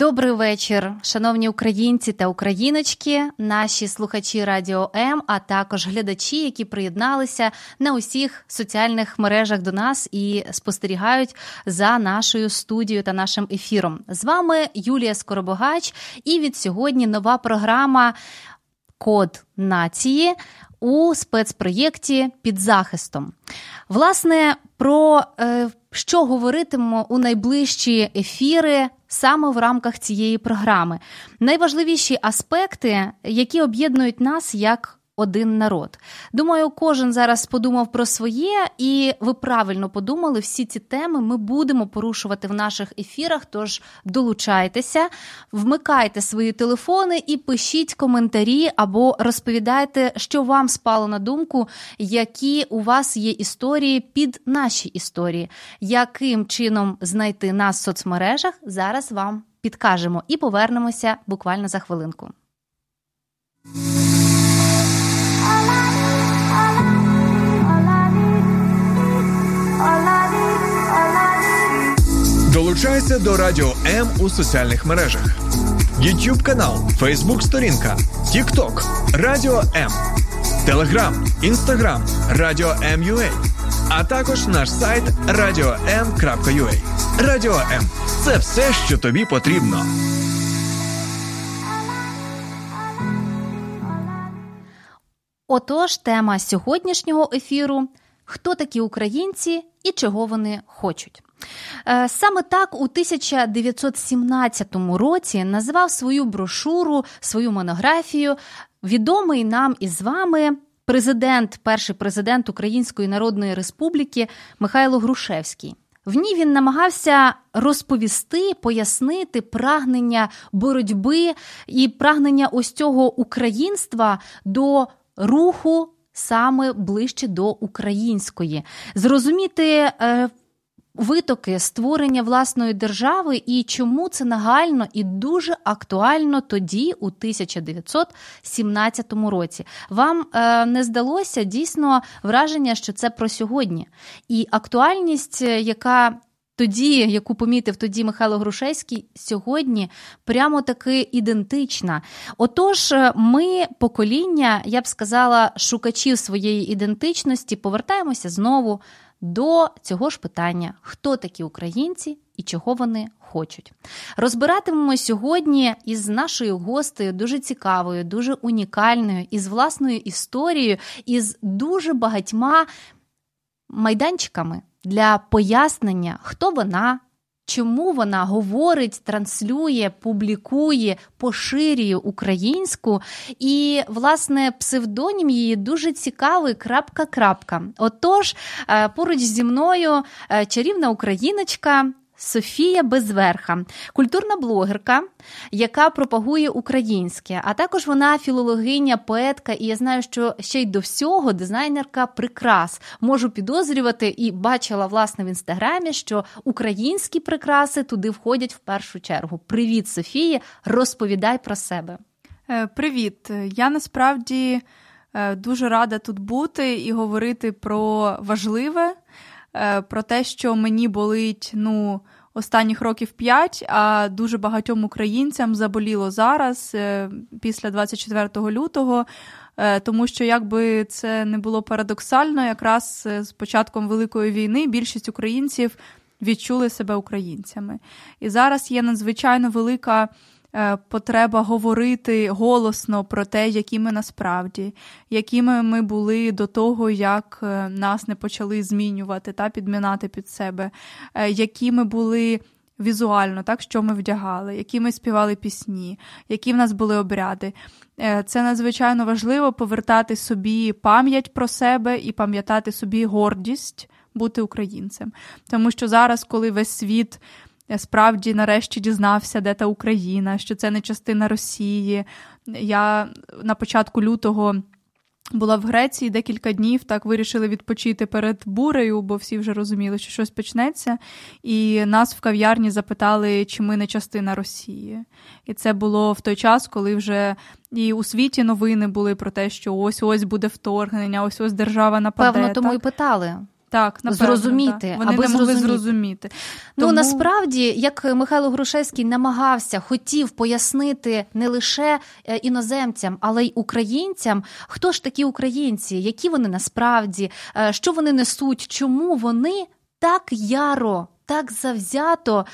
Добрий вечір, шановні українці та україночки, наші слухачі Радіо М, а також глядачі, які приєдналися на усіх соціальних мережах до нас і спостерігають за нашою студією та нашим ефіром. З вами Юлія Скоробогач, і від сьогодні нова програма Код нації у спецпроєкті під захистом. Власне, про е, що говоритимемо у найближчі ефіри саме в рамках цієї програми. Найважливіші аспекти, які об'єднують нас як один народ. Думаю, кожен зараз подумав про своє, і ви правильно подумали, всі ці теми ми будемо порушувати в наших ефірах. Тож долучайтеся, вмикайте свої телефони і пишіть коментарі або розповідайте, що вам спало на думку, які у вас є історії під наші історії, яким чином знайти нас в соцмережах. Зараз вам підкажемо і повернемося буквально за хвилинку. Долучайся до Радіо М у соціальних мережах: YouTube канал, Facebook сторінка, TikTok, Радіо М, Телеграм, Інстаграм, Радіо М.Ю.А. а також наш сайт radio.m.ua. Радіо М це все, що тобі потрібно. Отож, тема сьогоднішнього ефіру: хто такі українці і чого вони хочуть. Е, саме так у 1917 році назвав свою брошуру, свою монографію відомий нам із вами президент, перший президент Української Народної Республіки Михайло Грушевський. В ній він намагався розповісти, пояснити прагнення боротьби і прагнення ось цього українства до руху саме ближче до української, зрозуміти. Витоки створення власної держави і чому це нагально і дуже актуально тоді, у 1917 році. Вам е, не здалося дійсно враження, що це про сьогодні, і актуальність, е, яка тоді, яку помітив тоді Михайло Грушевський, сьогодні прямо таки ідентична. Отож, е, ми, покоління, я б сказала, шукачів своєї ідентичності, повертаємося знову до цього ж питання: хто такі українці і чого вони хочуть. Розбиратимемо сьогодні із нашою гостею, дуже цікавою, дуже унікальною, із власною історією, із дуже багатьма майданчиками для пояснення, хто вона, чому вона говорить, транслює, публікує, поширює українську. І, власне, псевдонім її дуже цікавий. крапка-крапка. Отож, е, поруч зі мною е, чарівна україночка. Софія Безверха, культурна блогерка, яка пропагує українське, а також вона філологиня, поетка, і я знаю, що ще й до всього дизайнерка прикрас. Можу підозрювати і бачила власне в інстаграмі, що українські прикраси туди входять в першу чергу. Привіт, Софія! Розповідай про себе. Е, привіт! Я насправді е, дуже рада тут бути і говорити про важливе. Е, про те, що мені болить ну, останніх років п'ять, а дуже багатьом українцям заболіло зараз, е, після 24 лютого. Е, тому що, якби це не було парадоксально, якраз з початком Великої війни більшість українців відчули себе українцями. І зараз є надзвичайно велика потреба говорити голосно про те, які ми насправді, якими ми були до того, як е, нас не почали змінювати та підмінати під себе, е, які ми були. Візуально, так, що ми вдягали, які ми співали пісні, які в нас були обряди. Це надзвичайно важливо повертати собі пам'ять про себе і пам'ятати собі гордість бути українцем. Тому що зараз, коли весь світ справді нарешті дізнався, де та Україна, що це не частина Росії. Я на початку лютого. Була в Греції декілька днів, так вирішили відпочити перед бурею, бо всі вже розуміли, що щось почнеться. І нас в кав'ярні запитали, чи ми не частина Росії. І це було в той час, коли вже і у світі новини були про те, що ось ось буде вторгнення, ось ось держава нападе. Певно, тому так? і питали. Так, напевно, зрозуміти, так. вони аби не могли зрозуміти. зрозуміти. Ну Тому- насправді, як Михайло Грушевський намагався, хотів пояснити не лише е, іноземцям, але й українцям, хто ж такі українці, які вони насправді, е, що вони несуть, чому вони так яро, так завзято.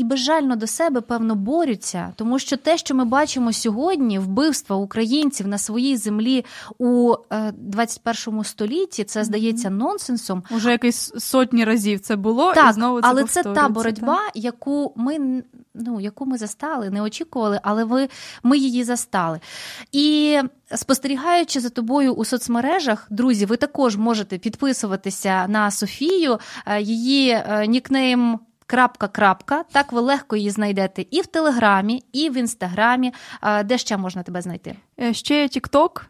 І безжально до себе, певно, борються, тому що те, що ми бачимо сьогодні, вбивства українців на своїй землі у е, 21 столітті, це здається нонсенсом. Уже якось сотні разів це було, Так, і знову це але це та боротьба, так. яку ми ну яку ми застали, не очікували, але ви ми її застали. І спостерігаючи за тобою у соцмережах, друзі, ви також можете підписуватися на Софію, Е, її е, нікнейм. Крапка, крапка, так ви легко її знайдете і в Телеграмі, і в Інстаграмі. Де ще можна тебе знайти? Е, Ще є е,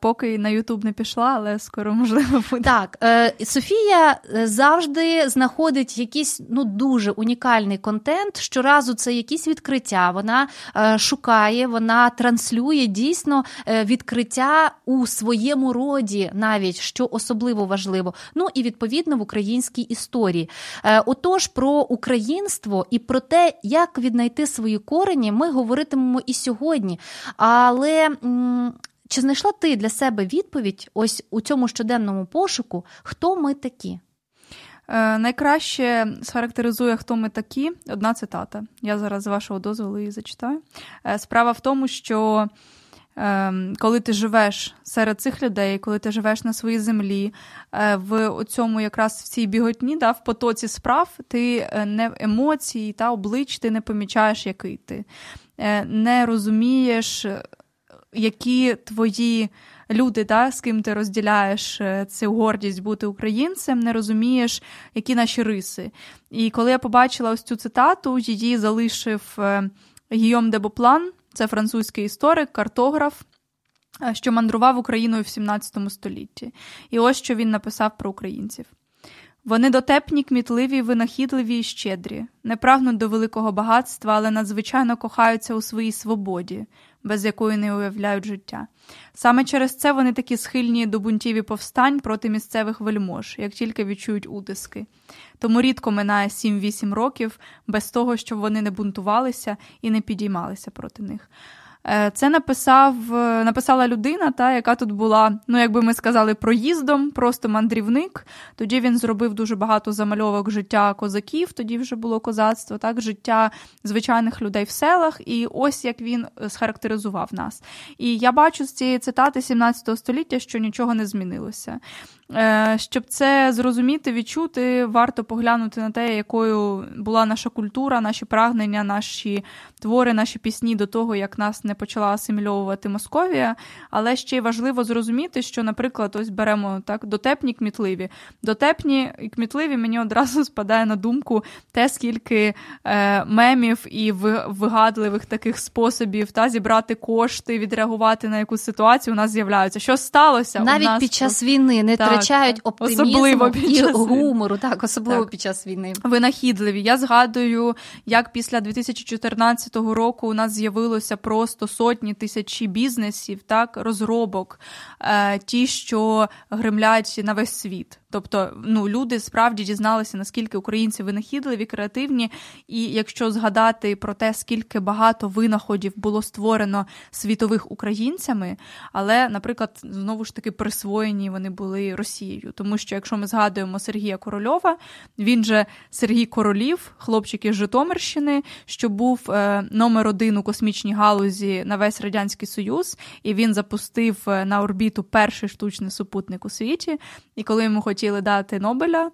поки на YouTube не пішла, але скоро можливо буде. Так, е, Софія е, завжди знаходить якийсь ну дуже унікальний контент. Щоразу це якісь відкриття. Вона е, шукає, вона транслює дійсно е, відкриття у своєму роді, навіть що особливо важливо. Ну і відповідно в українській історії. Е, Отож, про українство і про те, як віднайти свої корені, ми говоритимемо і сьогодні. Але. Чи знайшла ти для себе відповідь ось у цьому щоденному пошуку, хто ми такі? Е, найкраще схарактеризує, хто ми такі. Одна цитата. Я зараз з вашого дозволу її зачитаю. Е, справа в тому, що е, коли ти живеш серед цих людей, коли ти живеш на своїй землі, е, в цьому якраз в цій біготні, да, в потоці справ, ти е, не емоції та облич ти не помічаєш, який ти. Е, не розумієш, які твої люди, да, з ким ти розділяєш е, цю гордість бути українцем, не розумієш, які наші риси. І коли я побачила ось цю цитату, її залишив е, Гійом де Боплан, це французький історик, картограф. е, Що мандрував Україною в 17 столітті. І ось що він написав про українців. Вони дотепні, кмітливі, винахідливі і щедрі, не прагнуть до великого багатства, але надзвичайно кохаються у своїй свободі, без якої не уявляють життя. Саме через це вони такі схильні до бунтів і повстань проти місцевих вельмож, як тільки відчують утиски. Тому рідко минає 7-8 років без того, щоб вони не бунтувалися і не підіймалися проти них. Е, Це написав, е, написала людина, та, яка тут була, ну, як би ми сказали, проїздом, просто мандрівник. Тоді він зробив дуже багато замальовок життя козаків, тоді вже було козацтво, так, життя звичайних людей в селах, і ось як він е, схарактеризував нас. І я бачу з цієї цитати 17 століття, що нічого не змінилося. Е, Щоб це зрозуміти, відчути, варто поглянути на те, якою була наша культура, наші прагнення, наші твори, наші пісні до того, як нас не почала асимільовувати Московія. Але ще й важливо зрозуміти, що, наприклад, ось беремо так дотепні кмітливі. Дотепні і кмітливі мені одразу спадає на думку те, скільки е, мемів і ви- вигадливих таких способів та зібрати кошти, відреагувати на якусь ситуацію у нас з'являються. Що сталося? У Навіть нас під час війни не Так, втрачають оптимізму Особливо під і час гумору, так, особливо Так. під час війни. Винахідливі. Я згадую, як після 2014 року у нас з'явилося просто сотні тисячі бізнесів, так, розробок, е, ті, що гремлять на весь світ. Тобто, ну, люди справді дізналися, наскільки українці винахідливі, креативні. І якщо згадати про те, скільки багато винаходів було створено світових українцями, але, наприклад, знову ж таки присвоєні вони були Росією. Тому що, якщо ми згадуємо Сергія Корольова, він же Сергій Королів, хлопчик із Житомирщини, що був е, номер один у космічній галузі на весь радянський союз, і він запустив е, на орбіту перший штучний супутник у світі. І коли йому хотіли дати Нобеля.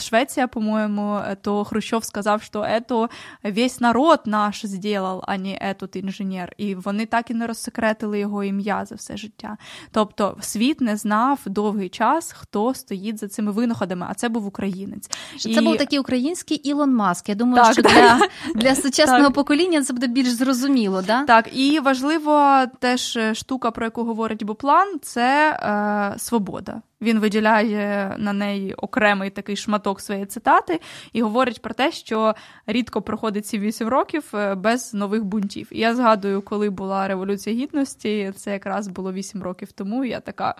Швеція, по-моєму, то Хрущов сказав, що це весь народ наш зробив, а не етот інженер. І вони так і не розсекретили його ім'я за все життя. Тобто світ не знав довгий час, хто стоїть за цими винаходами, а це був українець. Що і... Це був такий український Ілон Маск. Я думаю, так, що так. для для сучасного так. покоління це буде більш зрозуміло. Да? Так, і важливо теж штука, про яку говорить Буплан, це е, свобода. Він виділяє на неї окремий такий шматок своєї цитати і говорить про те, що рідко проходить ці вісім років е, без нових бунтів. І я згадую, коли була революція гідності, це якраз було вісім років тому. Я така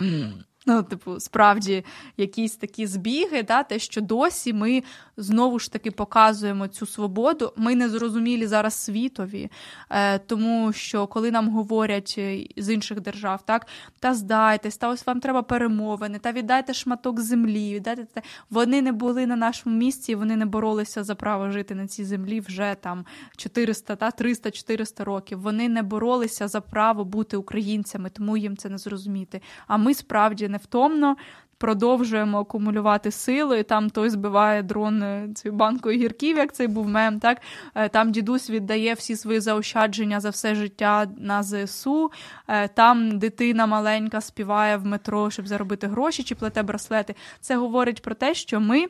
Ну, типу, справді якісь такі збіги, да, те, що досі ми знову ж таки показуємо цю свободу. Ми не зрозумілі зараз світові, е, тому що коли нам говорять е, з інших держав, так та здайтесь, та ось вам треба перемовини, та віддайте шматок землі, віддайте те. Вони не були на нашому місці, вони не боролися за право жити на цій землі вже там 400, та 300-400 років. Вони не боролися за право бути українцями, тому їм це не зрозуміти. А ми справді невтомно продовжуємо акумулювати сили. Там той збиває дрон е, цією банкою гірків, як цей був мем. Так е, там дідусь віддає всі свої заощадження за все життя на ЗСУ. Е, там дитина маленька співає в метро, щоб заробити гроші чи плете браслети. Це говорить про те, що ми.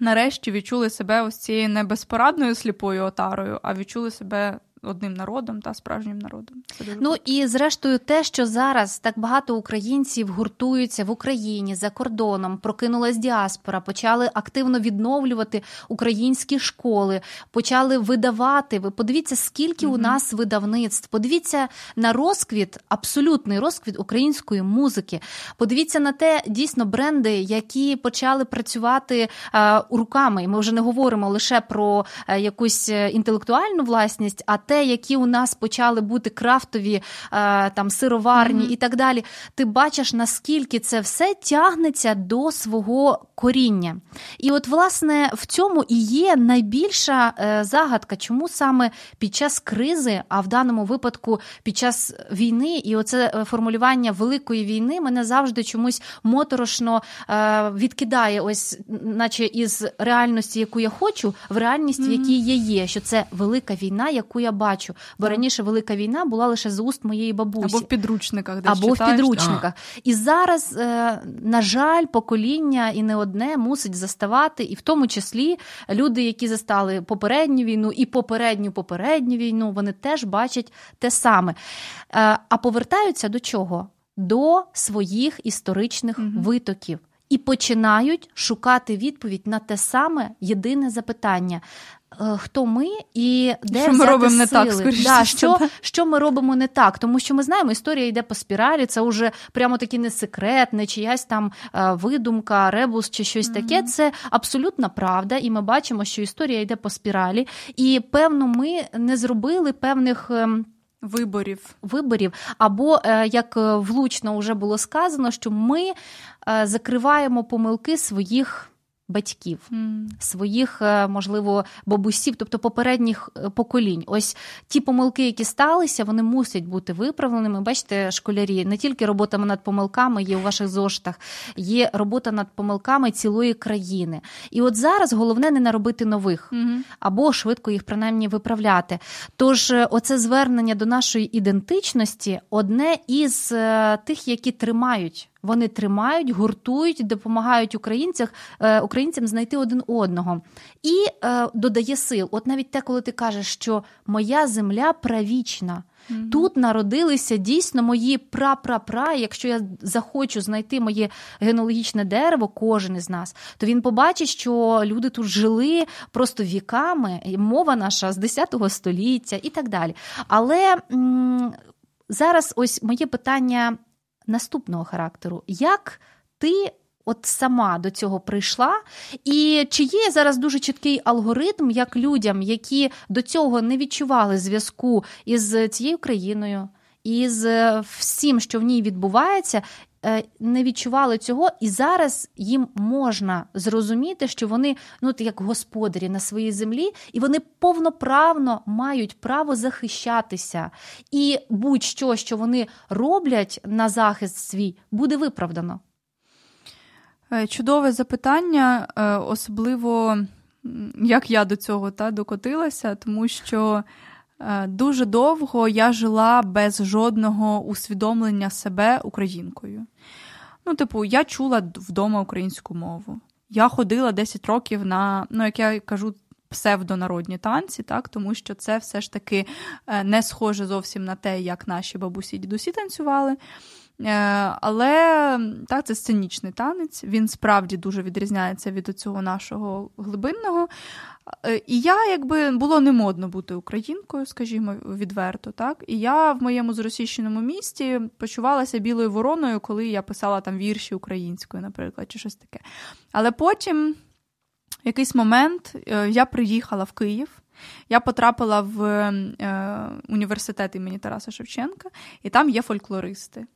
Нарешті відчули себе ось цією не безпорадною сліпою отарою, а відчули себе одним народом та справжнім народом. Це дуже ну і зрештою, те, що зараз так багато українців гуртуються в Україні за кордоном, прокинулась діаспора, почали активно відновлювати українські школи, почали видавати. Ви подивіться, скільки mm у нас видавництв. Подивіться на розквіт, абсолютний розквіт української музики. Подивіться на те, дійсно бренди, які почали працювати е, руками. І ми вже не говоримо лише про е, якусь е, інтелектуальну власність, а те, які у нас почали бути крафтові е, там сироварні mm-hmm. і так далі, ти бачиш, наскільки це все тягнеться до свого коріння. І от, власне, в цьому і є найбільша е, загадка, чому саме під час кризи, а в даному випадку під час війни, і оце е, формулювання великої війни мене завжди чомусь моторошно відкидає, ось, наче із реальності, яку я хочу, в реальність, в якій я є, що це велика війна, яку я бачу. Бо так. раніше велика війна була лише з уст моєї бабусі. Або в підручниках, десь або читаєш. в підручниках. А. І зараз, е, на жаль, покоління і не одне мусить заставати, і в тому числі люди, які застали попередню війну і попередню попередню війну, вони теж бачать те саме. Е, а повертаються до чого? До своїх історичних угу. витоків. І починають шукати відповідь на те саме єдине запитання: хто ми і де що ми робимо не так, скоріше. Да, що що ми робимо не так, тому що ми знаємо, історія йде по спіралі. Це вже прямо таки не секрет, не чиясь там е, видумка, ребус чи щось mm-hmm. таке. Це абсолютна правда, і ми бачимо, що історія йде по спіралі, і певно, ми не зробили певних. Ем, виборів виборів, або е, як влучно вже було сказано, що ми закриваємо помилки своїх батьків, mm. своїх, е, можливо, бабусів, тобто попередніх е, поколінь. Ось ті помилки, які сталися, вони мусять бути виправленими. Бачите, школярі, не тільки робота над помилками є у ваших зоштах, є робота над помилками цілої країни. І от зараз головне не наробити нових mm-hmm. або швидко їх принаймні виправляти. Тож, е, оце звернення до нашої ідентичності одне із тих, які тримають. Вони тримають, гуртують, допомагають українцям е, українцям знайти один одного і е, додає сил. От навіть те, коли ти кажеш, що моя земля правічна. Mm-hmm. Тут народилися дійсно мої пра-пра-пра. Якщо я захочу знайти моє генеалогічне дерево, кожен із нас, то він побачить, що люди тут жили просто віками, мова наша з 10 століття і так далі. Але м- зараз ось моє питання наступного характеру. Як ти от сама до цього прийшла? І чи є зараз дуже чіткий алгоритм, як людям, які до цього не відчували зв'язку із цією країною? І з всім, що в ній відбувається, Е, не відчували цього, і зараз їм можна зрозуміти, що вони ну як господарі на своїй землі, і вони повноправно мають право захищатися. І будь-що, що вони роблять на захист свій, буде виправдано. Е, чудове запитання, е, особливо як я до цього та, докотилася, тому що е, дуже довго я жила без жодного усвідомлення себе українкою. Ну, типу, я чула вдома українську мову. Я ходила 10 років на, ну, як я кажу, псевдонародні танці, так, тому що це все ж таки не схоже зовсім на те, як наші бабусі і дідусі танцювали. Е, але так, це сценічний танець, він справді дуже відрізняється від цього нашого глибинного. Е, і я, якби було не модно бути українкою, скажімо, відверто. так. І я в моєму зросійщеному місті почувалася білою вороною, коли я писала там вірші українською, наприклад, чи щось таке. Але потім, в якийсь момент, е, я приїхала в Київ. Я потрапила в університет імені Тараса Шевченка, і там є фольклористи.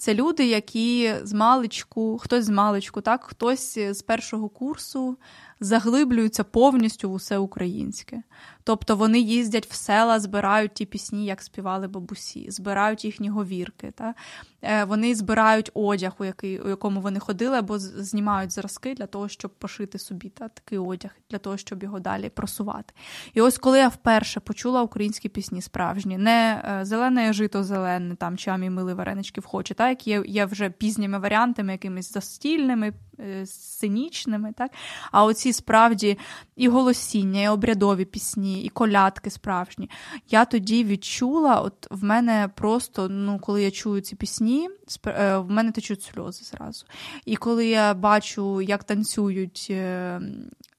Це люди, які з маличку, хтось з маличку, так, хтось з першого курсу заглиблюються повністю в усе українське. Тобто вони їздять в села, збирають ті пісні, як співали бабусі, збирають їхні говірки. Та? Е, вони збирають одяг, у який, у якому вони ходили, або знімають зразки для того, щоб пошити собі та, такий одяг, для того, щоб його далі просувати. І ось коли я вперше почула українські пісні справжні, не е, зелене жито зелене, там чамі мили варенички в хочі, та, які є, є вже пізніми варіантами, якимись застільними, е, сценічними, так? а оці справді і голосіння, і обрядові пісні, і колядки справжні. Я тоді відчула, от в мене просто, ну, коли я чую ці пісні, е, в мене течуть сльози зразу. І коли я бачу, як танцюють е,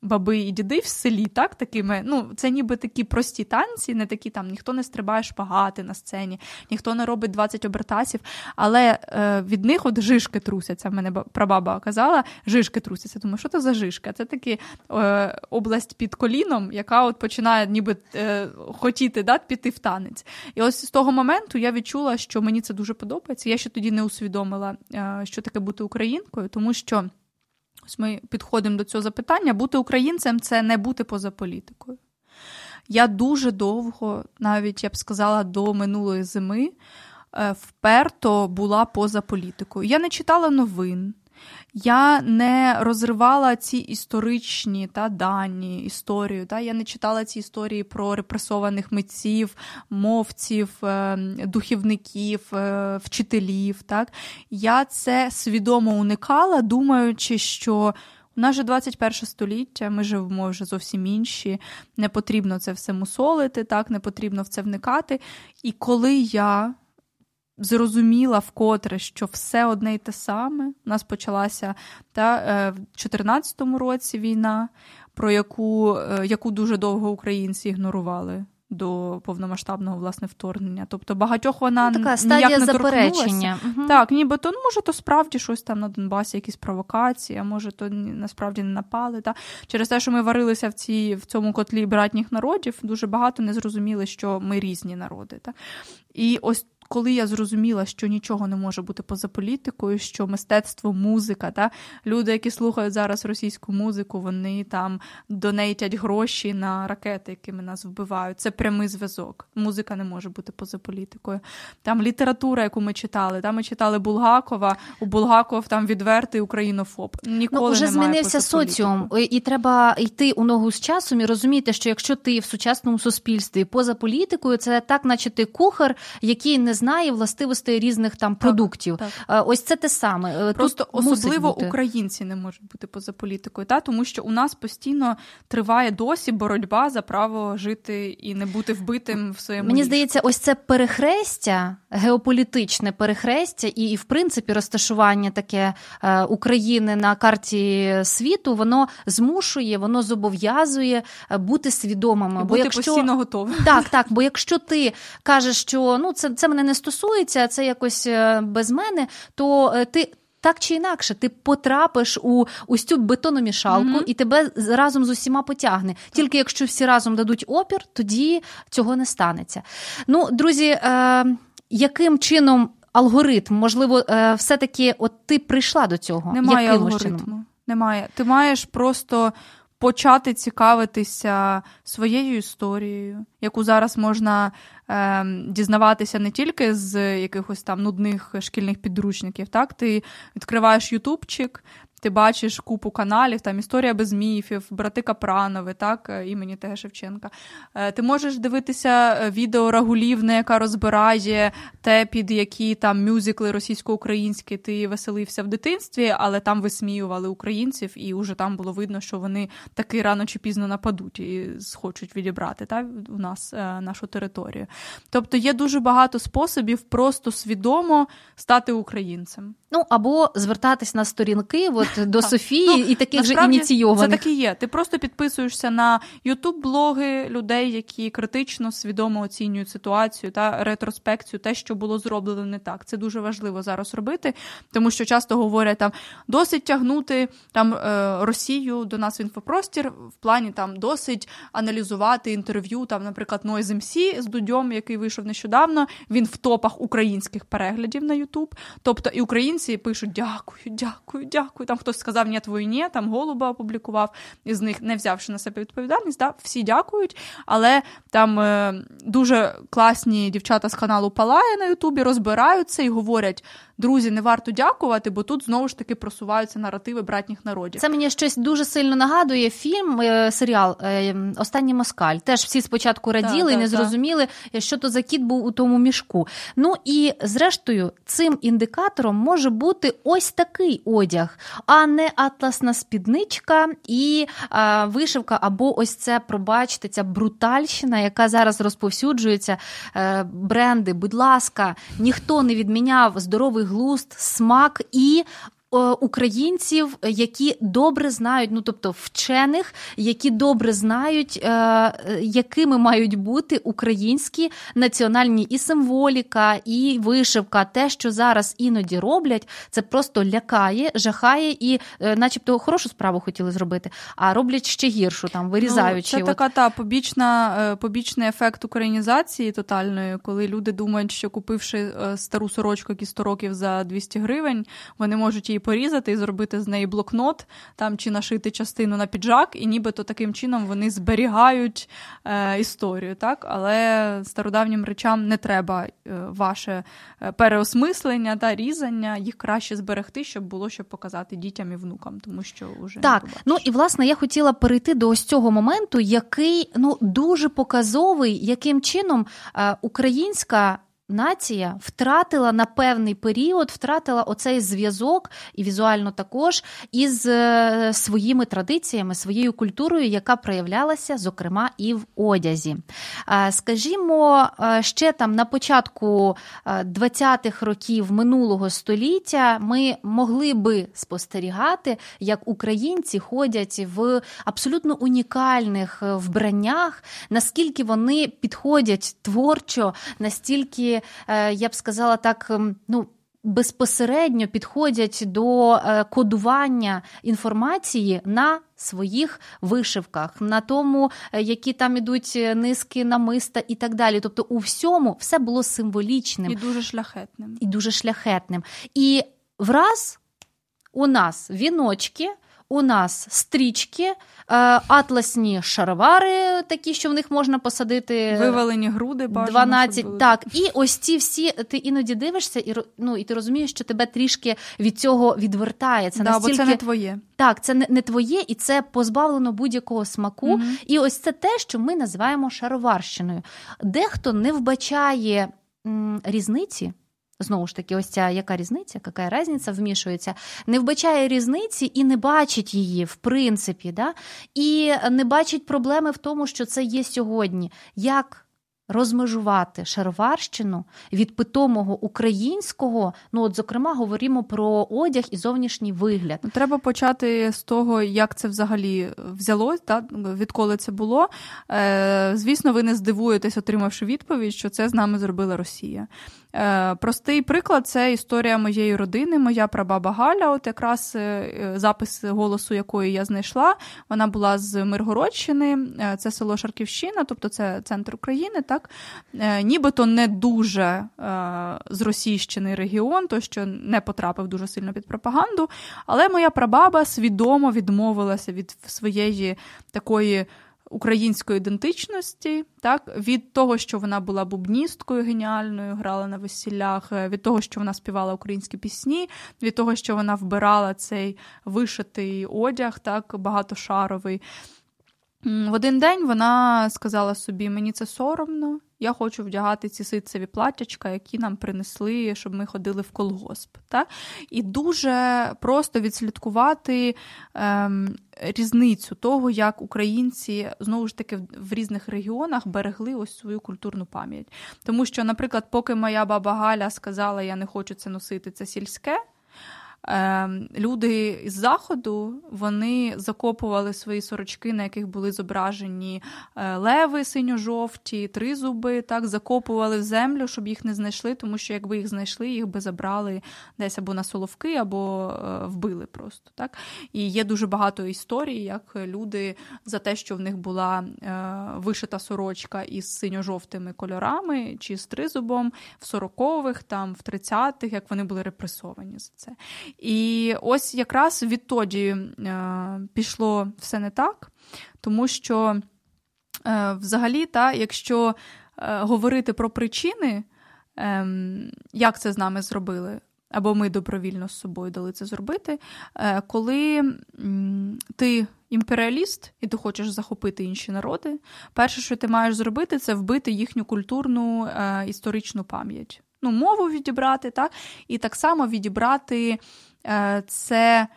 баби і діди в селі, так, такими, ну, це ніби такі прості танці, не такі там ніхто не стрибає шпагати на сцені, ніхто не робить 20 обертасів, але е, від них от жишки трусяться. В мене прабаба казала, жишки трусяться. Думаю, що це за жишка? Це таки е, область під коліном, яка от починає ніби е, хотіти да, піти в танець. І ось з того моменту я відчула, що мені це дуже подобається. Я ще тоді не усвідомила, е, що таке бути українкою, тому що. Ось ми підходимо до цього запитання. Бути українцем це не бути поза політикою. Я дуже довго, навіть я б сказала, до минулої зими е, вперто була поза політикою. Я не читала новин, я не розривала ці історичні та дані історію. Та Я не читала ці історії про репресованих митців, мовців, е, духівників, е, вчителів. Так? Я це свідомо уникала, думаючи, що. У нас же 21 століття, ми живемо вже зовсім інші, не потрібно це все мусолити, так, не потрібно в це вникати. І коли я зрозуміла вкотре, що все одне й те саме. У нас почалася та, е, в 2014 році війна, про яку, е, яку дуже довго українці ігнорували. До повномасштабного власне вторгнення. Тобто багатьох вона ну, така стадія ніяк не заперечення. Угу. Так, ніби то ну, може, то справді щось там на Донбасі, якісь провокації, а може, то насправді не напали. Та? Через те, що ми варилися в цій, в цьому котлі братніх народів, дуже багато не зрозуміли, що ми різні народи. Та? І ось коли я зрозуміла, що нічого не може бути поза політикою, що мистецтво, музика, та люди, які слухають зараз російську музику, вони там донейтять гроші на ракети, якими нас вбивають. Це прямий зв'язок. Музика не може бути поза політикою. Там література, яку ми читали, там ми читали Булгакова. У Булгаков там відвертий українофоб. Ніколи ну, вже немає змінився соціум, і треба йти у ногу з часом і розуміти, що якщо ти в сучасному суспільстві поза політикою, це так, наче ти кухар, який не знає властивостей різних там продуктів. Так, так. Е, ось це те саме. Е, Просто Тут особливо бути. українці не можуть бути поза політикою, та тому що у нас постійно триває досі боротьба за право жити і не бути вбитим в своєму. Мені ліжку. здається, ось це перехрестя, геополітичне перехрестя, і, і в принципі розташування таке е, України на карті світу, воно змушує, воно зобов'язує бути свідомими. І бо якщо постійно готовим. Так, так. Бо якщо ти кажеш, що ну це це мене не не стосується, це якось е, без мене, то е, ти. Так чи інакше, ти потрапиш у ось цю бетономішалку mm-hmm. і тебе разом з усіма потягне. Тільки якщо всі разом дадуть опір, тоді цього не станеться. Ну, друзі, е, яким чином алгоритм, можливо, е, все-таки от ти прийшла до цього? Немає Яким алгоритму. Чином? Немає. Ти маєш просто почати цікавитися своєю історією, яку зараз можна е, дізнаватися не тільки з якихось там нудних шкільних підручників. Так, ти відкриваєш Ютубчик, ти бачиш купу каналів, там історія без міфів, брати Капранови, так, е, імені Тега Шевченка. Е, ти можеш дивитися е, відео Рагулівни, яка розбирає те, під які там мюзикли російсько-українські ти веселився в дитинстві, але там висміювали українців, і вже там було видно, що вони таки рано чи пізно нападуть і схочуть відібрати та, у нас нашу територію. Тобто є дуже багато способів просто свідомо стати українцем. Ну або звертатись на сторінки от, до Софії ну, і таких же ініційованих. Це так і є. Ти просто підписуєшся на ютуб-блоги людей, які критично свідомо оцінюють ситуацію та ретроспекцію, те, що було зроблено не так. Це дуже важливо зараз робити, тому що часто говорять там досить тягнути там е, Росію до нас в інфопростір в плані там досить аналізувати інтерв'ю. Там, наприклад, Noise MC з Дудьом, який вийшов нещодавно. Він в топах українських переглядів на Ютуб. Тобто і українці пишуть дякую, дякую, дякую. Там хтось сказав ні війні, там голуба опублікував із них, не взявши на себе відповідальність. Да? Всі дякують, але там е, дуже класні дівчата з каналу Палає на Ютубі розбираються і говорять: друзі, не варто дякувати, бо тут знову ж таки просуваються наративи братніх народів. Це мені щось дуже сильно нагадує фільм, е, серіал е, Останній москаль. Теж всі спочатку раділи і не зрозуміли, що то за кіт був у тому мішку. Ну і зрештою, цим індикатором може бути ось такий одяг, а не атласна спідничка і а, вишивка, або ось це, пробачте, ця брутальщина, яка зараз розповсюджується. Е, бренди, будь ласка, ніхто не відміняв здоровий глуст, смак і українців, які добре знають, ну тобто вчених, які добре знають, е, якими мають бути українські національні і символіка, і вишивка. Те, що зараз іноді роблять, це просто лякає, жахає і, е, начебто, хорошу справу хотіли зробити, а роблять ще гіршу, там вирізаючи. Ну, Це така та побічна, побічний ефект українізації тотальної, коли люди думають, що купивши стару сорочку, які 100 років за 200 гривень, вони можуть її порізати і зробити з неї блокнот там чи нашити частину на піджак, і нібито таким чином вони зберігають е, історію. так? Але стародавнім речам не треба е, ваше е, переосмислення та різання, їх краще зберегти, щоб було що показати дітям і внукам, тому що вже так. Ну і власне я хотіла перейти до ось цього моменту, який ну дуже показовий, яким чином е, українська нація втратила на певний період, втратила оцей зв'язок і візуально також із е, своїми традиціями, своєю культурою, яка проявлялася, зокрема, і в одязі. Скажімо, е, ще там на початку 20-х е, років минулого століття ми могли би спостерігати, як українці ходять в абсолютно унікальних вбраннях, наскільки вони підходять творчо, настільки Е, я б сказала так, ем, ну. Безпосередньо підходять до е, кодування інформації на своїх вишивках, на тому, е, які там ідуть низки намиста і так далі. Тобто, у всьому все було символічним і дуже шляхетним. І дуже шляхетним. І враз у нас віночки у нас стрічки, е, атласні шаровари, такі, що в них можна посадити вивалені груди, бажано, 12, Так, і ось ці всі ти іноді дивишся, і ну, і ти розумієш, що тебе трішки від цього відвертає. Це да, настільки... бо це не твоє. Так, це не, не твоє, і це позбавлено будь-якого смаку. Угу. І ось це те, що ми називаємо шароварщиною. Дехто не вбачає м, різниці знову ж таки, ось ця яка різниця, яка різниця вмішується, не вбачає різниці і не бачить її, в принципі, да? і не бачить проблеми в тому, що це є сьогодні. Як розмежувати шароварщину від питомого українського. Ну, от, зокрема, говоримо про одяг і зовнішній вигляд. Ну, треба почати з того, як це взагалі взялось, та відколи це було. Е, Звісно, ви не здивуєтесь, отримавши відповідь, що це з нами зробила Росія. Е, Простий приклад це історія моєї родини, моя прабаба Галя. От якраз е, запис голосу, якої я знайшла, вона була з Миргородщини, е, це село Шарківщина, тобто це центр України. так? Е, Нібито не дуже е, зросійщений регіон, то що не потрапив дуже сильно під пропаганду. Але моя прабаба свідомо відмовилася від своєї такої української ідентичності, так, від того, що вона була бубністкою геніальною, грала на весіллях, е, від того, що вона співала українські пісні, від того, що вона вбирала цей вишитий одяг, так, багатошаровий. В один день вона сказала собі: мені це соромно, я хочу вдягати ці ситцеві платтячка, які нам принесли, щоб ми ходили в колгосп. Так? І дуже просто відслідкувати ем, різницю того, як українці знову ж таки в різних регіонах берегли ось свою культурну пам'ять. Тому що, наприклад, поки моя баба Галя сказала, я не хочу це носити, це сільське. Ем, люди з заходу вони закопували свої сорочки, на яких були зображені е, леви синьо-жовті, тризуби, так закопували в землю, щоб їх не знайшли, тому що якби їх знайшли, їх би забрали десь або на соловки, або е, вбили просто. Так? І є дуже багато історій, як люди за те, що в них була е, вишита сорочка із синьо-жовтими кольорами чи з тризубом в сорокових, там в тридцятих, як вони були репресовані за це. І ось якраз відтоді е, пішло все не так, тому що е, взагалі, та, якщо е, говорити про причини, ем, як це з нами зробили, або ми добровільно з собою дали це зробити, коли ти імперіаліст і ти хочеш захопити інші народи, перше, що ти маєш зробити, це вбити їхню культурну історичну пам'ять. Ну, мову відібрати, так? і так само відібрати Е, це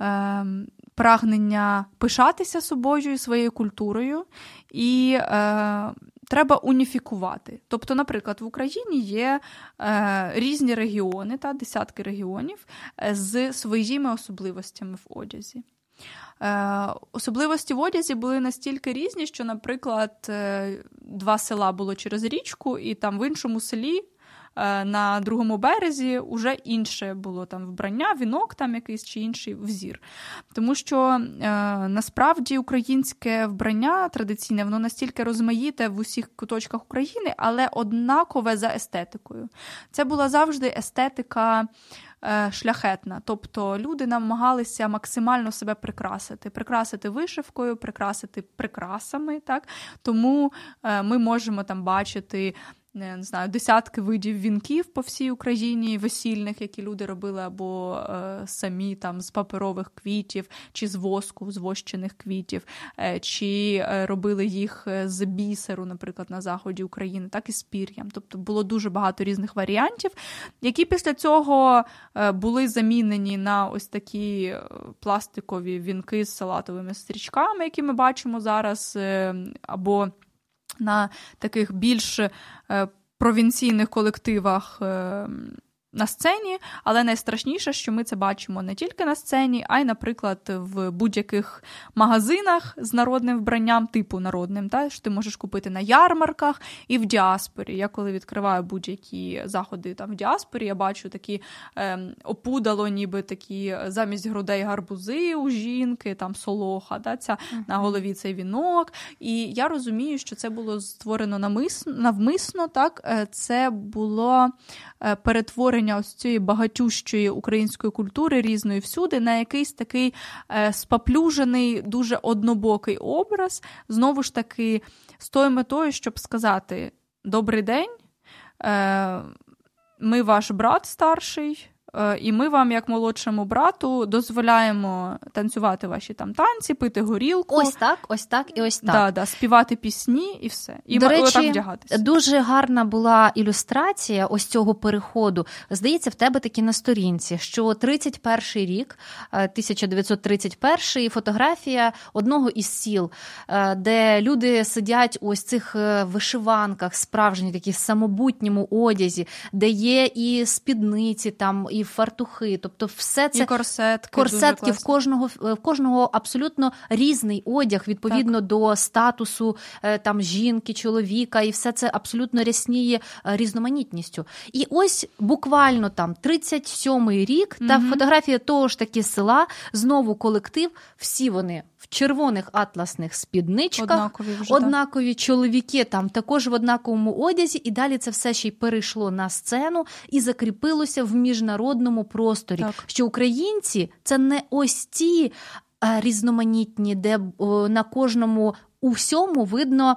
е, прагнення пишатися собою своєю культурою, і е, треба уніфікувати. Тобто, наприклад, в Україні є е, різні регіони, та, десятки регіонів е, з своїми особливостями в одязі. Е, Особливості в одязі були настільки різні, що, наприклад, е, два села було через річку, і там в іншому селі на другому березі вже інше було там вбрання, вінок там якийсь чи інший взір. Тому що е, насправді українське вбрання традиційне, воно настільки розмаїте в усіх куточках України, але однакове за естетикою. Це була завжди естетика. Е, шляхетна, тобто люди намагалися максимально себе прикрасити, прикрасити вишивкою, прикрасити прикрасами. Так? Тому ми можемо там бачити не знаю, десятки видів вінків по всій Україні, весільних, які люди робили, або е, самі там з паперових квітів, чи з воску, з вощених квітів, е, чи е, робили їх е, з бісеру, наприклад, на заході України, так і з пір'ям. Тобто було дуже багато різних варіантів, які після цього е, були замінені на ось такі пластикові вінки з салатовими стрічками, які ми бачимо зараз, або на таких більш е, провінційних колективах е, на сцені, але найстрашніше, що ми це бачимо не тільки на сцені, а й, наприклад, в будь-яких магазинах з народним вбранням, типу народним, та, що ти можеш купити на ярмарках і в діаспорі. Я коли відкриваю будь-які заходи там в діаспорі, я бачу такі е, опудало, ніби такі замість грудей гарбузи у жінки, там солоха, та, ця, uh-huh. на голові цей вінок. І я розумію, що це було створено навмисно, так, е, це було е, перетворення створення ось цієї багатющої української культури різної всюди на якийсь такий е, спаплюжений, дуже однобокий образ, знову ж таки, з тою метою, щоб сказати: Добрий день, е, ми ваш брат старший. Е, і ми вам, як молодшому брату, дозволяємо танцювати ваші там танці, пити горілку. Ось так, ось так і ось так. Да, да, Співати пісні і все. І До речі, так вдягатися. Дуже гарна була ілюстрація ось цього переходу. Здається, в тебе такі на сторінці, що 31 рік, 1931 е, фотографія одного із сіл, е, де люди сидять у ось цих вишиванках, справжні такі самобутньому одязі, де є і спідниці там і фартухи, тобто все це і корсетки, корсетки в кожного в кожного абсолютно різний одяг відповідно так. до статусу е, там жінки, чоловіка, і все це абсолютно рясніє е, різноманітністю. І ось буквально там 37-й рік та угу. фотографія того ж таки села, знову колектив, всі вони в червоних атласних спідничках, однакові, вже, однакові чоловіки там також в однаковому одязі, і далі це все ще й перейшло на сцену і закріпилося в міжнародному просторі. Так. Що українці це не ось ті. Різноманітні, де на кожному у всьому видно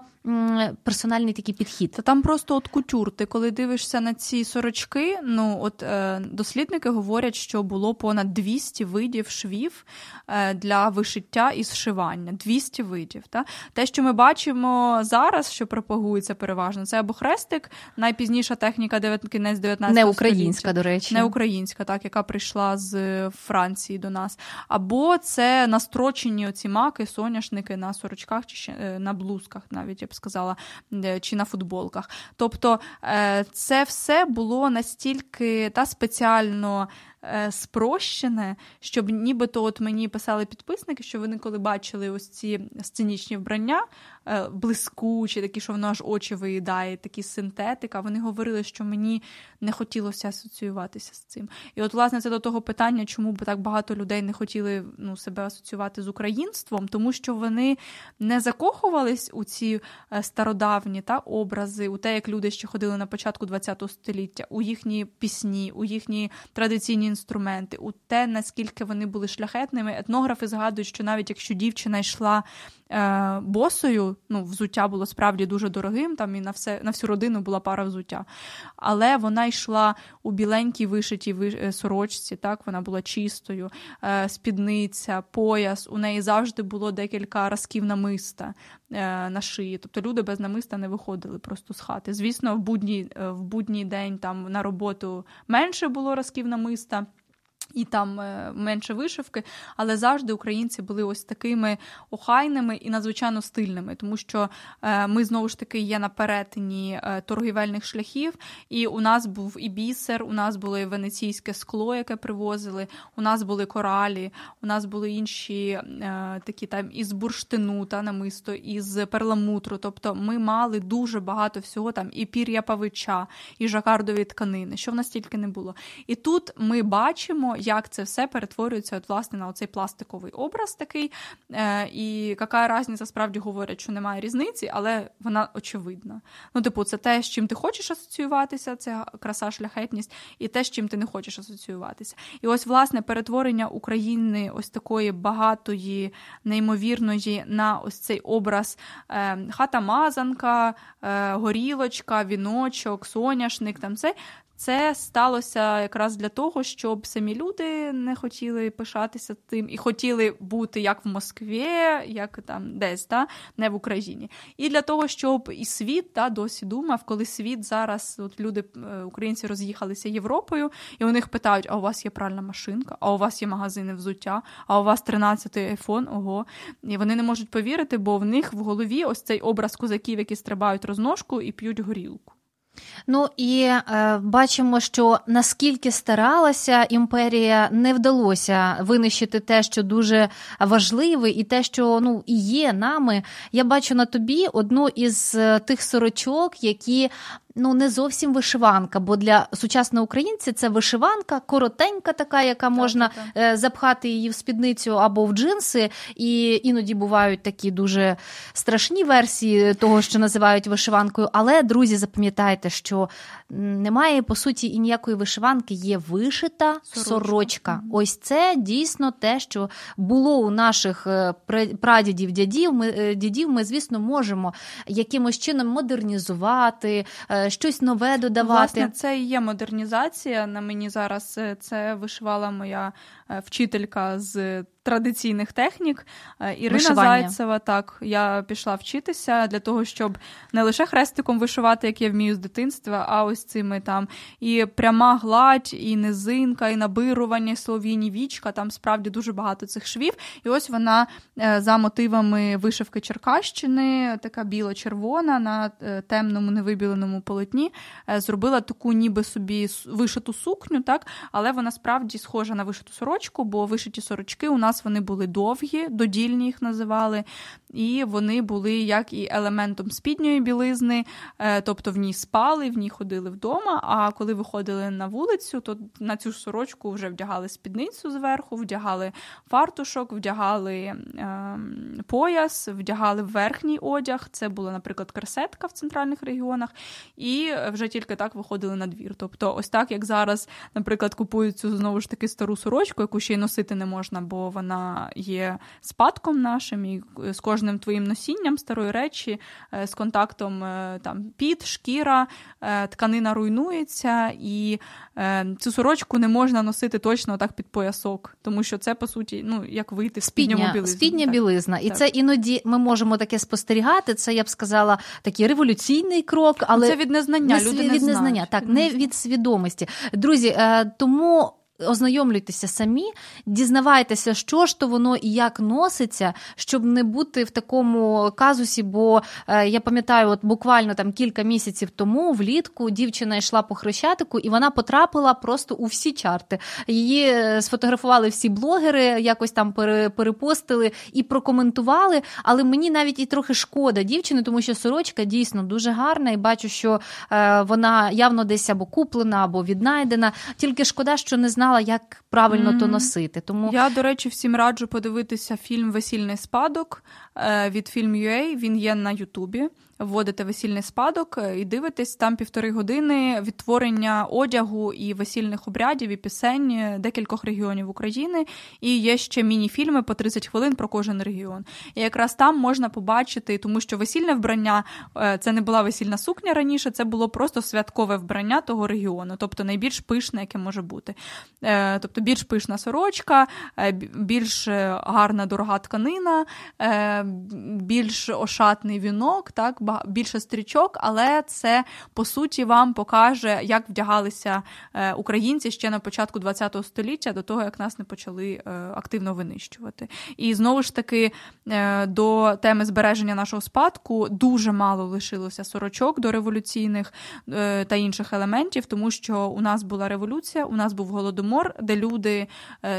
персональний такий підхід. Та там просто от кутюр. Ти коли дивишся на ці сорочки, ну от е, дослідники говорять, що було понад 200 видів швів е, для вишиття і зшивання. 200 видів. Та? Те, що ми бачимо зараз, що пропагується переважно, це або хрестик, найпізніша техніка кінець 19 Не українська, до речі. Не українська, так, яка прийшла з Франції до нас. Або це настрочені оці маки, соняшники на сорочках чи е, на блузках навіть я б сказала, е, чи на футболках. Тобто е, це все було настільки та спеціально спрощене, щоб нібито от мені писали підписники, що вони коли бачили ось ці сценічні вбрання, е, блискучі, такі, що воно аж очі виїдає, такі синтетика. Вони говорили, що мені не хотілося асоціюватися з цим. І от, власне, це до того питання, чому б так багато людей не хотіли ну, себе асоціювати з українством, тому що вони не закохувались у ці е, стародавні та образи, у те, як люди ще ходили на початку ХХ століття, у їхні пісні, у їхні традиційні інструменти, у те, наскільки вони були шляхетними. Етнографи згадують, що навіть якщо дівчина йшла е, босою, ну, взуття було справді дуже дорогим, там і на все на всю родину була пара взуття. Але вона йшла у біленькій вишитій е, сорочці, так, вона була чистою, е, спідниця, пояс. У неї завжди було декілька разків намиста на шиї. Тобто люди без намиста не виходили просто з хати. Звісно, в будній е, в будній день там на роботу менше було разків намиста і там е, менше вишивки, але завжди українці були ось такими охайними і надзвичайно стильними, тому що е, ми знову ж таки є на перетині е, торгівельних шляхів, і у нас був і бісер, у нас було і венеційське скло, яке привозили, у нас були коралі, у нас були інші такі там із бурштину та намисто, із перламутру. Тобто ми мали дуже багато всього там і пір'я павича, і жакардові тканини, що в нас тільки не було. І тут ми бачимо як це все перетворюється от, власне на оцей пластиковий образ такий. Е, І яка різниця, справді говорять, що немає різниці, але вона очевидна. Ну, типу, це те, з чим ти хочеш асоціюватися, це краса, шляхетність, і те, з чим ти не хочеш асоціюватися. І ось, власне, перетворення України ось такої багатої, неймовірної на ось цей образ е, хата-мазанка, е, горілочка, віночок, соняшник. там це це сталося якраз для того, щоб самі люди не хотіли пишатися тим і хотіли бути як в Москві, як там десь, та, не в Україні. І для того, щоб і світ та, досі думав, коли світ зараз, от люди, е, українці роз'їхалися Європою, і у них питають: а у вас є пральна машинка, а у вас є магазини взуття, а у вас 13-й айфон, ого. І вони не можуть повірити, бо в них в голові ось цей образ козаків, які стрибають розножку і п'ють горілку. Ну і е, бачимо, що наскільки старалася імперія, не вдалося винищити те, що дуже важливе, і те, що ну і є нами. Я бачу на тобі одну із е, тих сорочок, які ну не зовсім вишиванка, бо для сучасного українця це вишиванка, коротенька, така, яка так, можна так. Е, запхати її в спідницю або в джинси, і іноді бувають такі дуже страшні версії того, що називають вишиванкою. Але друзі, запам'ятайте, що немає по суті і ніякої вишиванки, є вишита сорочка. сорочка. Ось це дійсно те, що було у наших е, прадідів, дядів. Ми е, дідів. Ми, звісно, можемо якимось чином модернізувати, щось нове додавати. Власне, це і є модернізація. На мені зараз це вишивала моя вчителька з традиційних технік. Е, Ірина Вишивання. Зайцева, так, я пішла вчитися для того, щоб не лише хрестиком вишивати, як я вмію з дитинства, а ось цими там і пряма гладь, і низинка, і набирування, і солов'їні вічка. Там справді дуже багато цих швів. І ось вона е, за мотивами вишивки Черкащини, така біло-червона на е, темному невибіленому полотні, зробила таку, ніби собі вишиту сукню, так, але вона справді схожа на вишиту сорочку, бо вишиті сорочки у нас вони були довгі, додільні їх називали, і вони були як і елементом спідньої білизни, е, тобто в ній спали, в ній ходили вдома. А коли виходили на вулицю, то на цю сорочку вже вдягали спідницю зверху, вдягали фартушок, вдягали е, пояс, вдягали верхній одяг. Це була, наприклад, керсетка в центральних регіонах, і вже тільки так виходили на двір. Тобто, ось так як зараз, наприклад, купують цю знову ж таки стару сорочку, яку ще й носити не можна, бо вона є спадком нашим і з кожним твоїм носінням старої речі, з контактом там під, шкіра, тканина руйнується, і цю сорочку не можна носити точно так під поясок, тому що це по суті ну як вийти з спідня білизни. Спідня білизна. І так. це іноді ми можемо таке спостерігати. Це я б сказала такий революційний крок, але це від незнання. Не, Люди від не незнання, знають. так не від свідомості. Друзі, е, тому ознайомлюйтеся самі, дізнавайтеся, що ж то воно і як носиться, щоб не бути в такому казусі. Бо е, я пам'ятаю, от буквально там кілька місяців тому влітку дівчина йшла по хрещатику, і вона потрапила просто у всі чарти. Її е, сфотографували всі блогери, якось там перепостили і прокоментували. Але мені навіть і трохи шкода дівчини, тому що сорочка дійсно дуже гарна, і бачу, що е, вона явно десь або куплена, або віднайдена. Тільки шкода, що не знала знала, як правильно mm-hmm. то носити. Тому я, до речі, всім раджу подивитися фільм Весільний спадок від від Film.ua, Він є на Ютубі вводите весільний спадок е, і дивитесь там півтори години відтворення одягу і весільних обрядів і пісень е, декількох регіонів України. І є ще міні-фільми по 30 хвилин про кожен регіон. І якраз там можна побачити, тому що весільне вбрання е, це не була весільна сукня раніше, це було просто святкове вбрання того регіону, тобто найбільш пишне, яке може бути. Тобто більш пишна сорочка, більш гарна дорога тканина, більш ошатний вінок. так, більше стрічок, але це по суті вам покаже, як вдягалися е, українці ще на початку ХХ століття, до того як нас не почали е, активно винищувати. І знову ж таки е, до теми збереження нашого спадку дуже мало лишилося сорочок до революційних та інших елементів, тому що у нас була революція, у нас був голодомор, де люди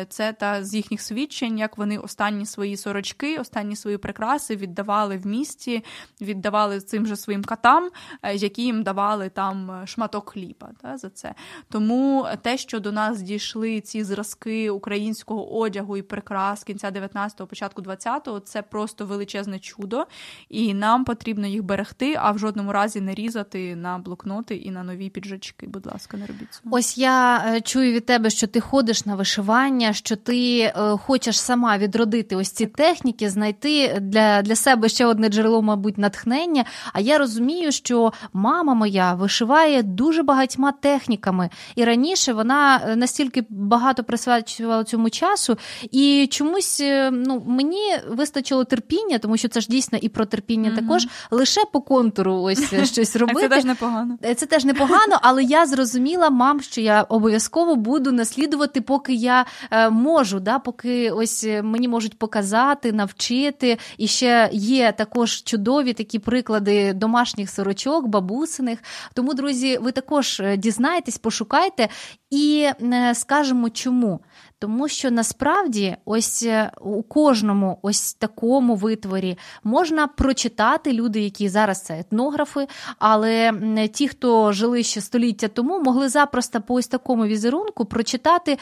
це та з їхніх свідчень, як вони останні свої сорочки, останні свої прикраси віддавали в місті, віддавали цим же своїм катам, е, які їм давали там е, шматок хліба та, за це. Тому те, що до нас дійшли ці зразки українського одягу і прикрас кінця 19-го, початку 20-го, це просто величезне чудо, і нам потрібно їх берегти, а в жодному разі не різати на блокноти і на нові піджачки. Будь ласка, не робіть цього. Ось я е, чую від тебе, що ти ходиш на вишивання, що ти хочеш сама відродити ось ці техніки, знайти для, для себе ще одне джерело, мабуть, натхнення. А я розумію, що мама моя вишиває дуже багатьма техніками, і раніше вона е, настільки багато присвячувала цьому часу, і чомусь е, ну, мені вистачило терпіння, тому що це ж дійсно і про терпіння mm-hmm. також лише по контуру ось е, щось робити. Це теж непогано. Це теж непогано, але я зрозуміла, мам, що я обов'язково буду наслідувати, поки я можу, да, поки ось мені можуть показати, навчити. І ще є також чудові такі приклади приклади домашніх сорочок, бабусиних. Тому, друзі, ви також е, дізнаєтесь, пошукайте і е, скажемо чому. Тому що насправді ось е, у кожному ось такому витворі можна прочитати люди, які зараз це етнографи, але ті, хто жили ще століття тому, могли запросто по ось такому візерунку прочитати,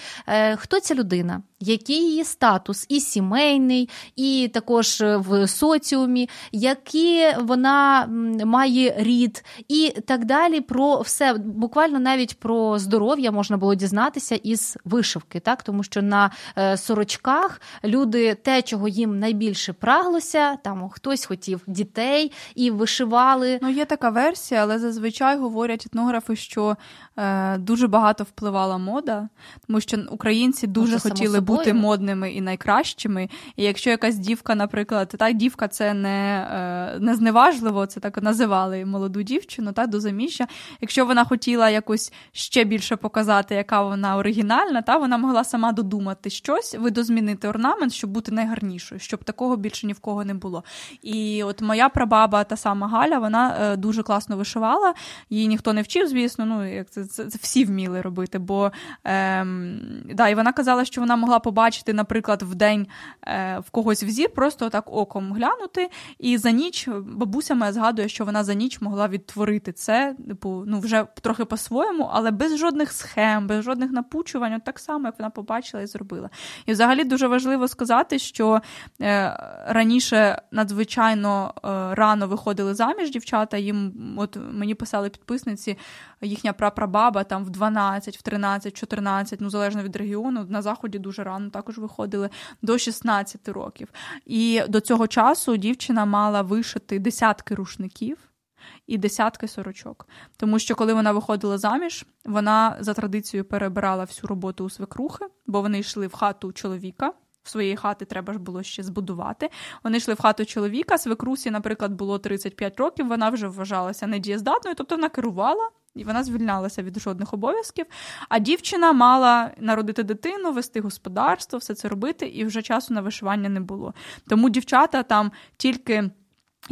хто ця людина, який її статус, і сімейний, і також в соціумі, які вона має рід, і так далі. Про все буквально навіть про здоров'я можна було дізнатися із вишивки, так тому що на е, сорочках люди те, чого їм найбільше праглося, там хтось хотів дітей і вишивали. Ну є така версія, але зазвичай говорять етнографи, що е, дуже багато впливала мода, тому що українці дуже Може, хотіли бути модними і найкращими. І якщо якась дівка, наприклад, та дівка це не е, не зневажливо, це так називали молоду дівчину, та до заміжжя. Якщо вона хотіла якось ще більше показати, яка вона оригінальна, та вона могла сама додумати щось, видозмінити орнамент, щоб бути найгарнішою, щоб такого більше ні в кого не було. І от моя прабаба, та сама Галя, вона е, дуже класно вишивала, її ніхто не вчив, звісно. Ну як це, це, це всі вміли робити. Бо е, да, і вона казала, що вона могла побачити, наприклад, в день е, в когось взір, просто так оком глянути, і за ніч бабуся моя згадує, що вона за ніч могла відтворити це, типу, ну вже трохи по-своєму, але без жодних схем, без жодних напучувань, от так само, як вона побачила і зробила. І взагалі дуже важливо сказати, що е, раніше надзвичайно е, рано виходили заміж дівчата. Їм, от мені писали підписниці, їхня прапрабаба там в 12, в 13, в 14, ну залежно від регіону. На заході дуже рано також виходили до 16 років. І до цього часу дівчина мала вишити десятки рушників і десятки сорочок. Тому що, коли вона виходила заміж, вона за традицією перебирала всю роботу у свекрухи, бо вони йшли в хату чоловіка. В Своєї хати треба ж було ще збудувати. Вони йшли в хату чоловіка. Свекрусі, наприклад, було 35 років. Вона вже вважалася недієздатною, тобто вона керувала і вона звільнялася від жодних обов'язків. А дівчина мала народити дитину, вести господарство, все це робити, і вже часу на вишивання не було. Тому дівчата там тільки.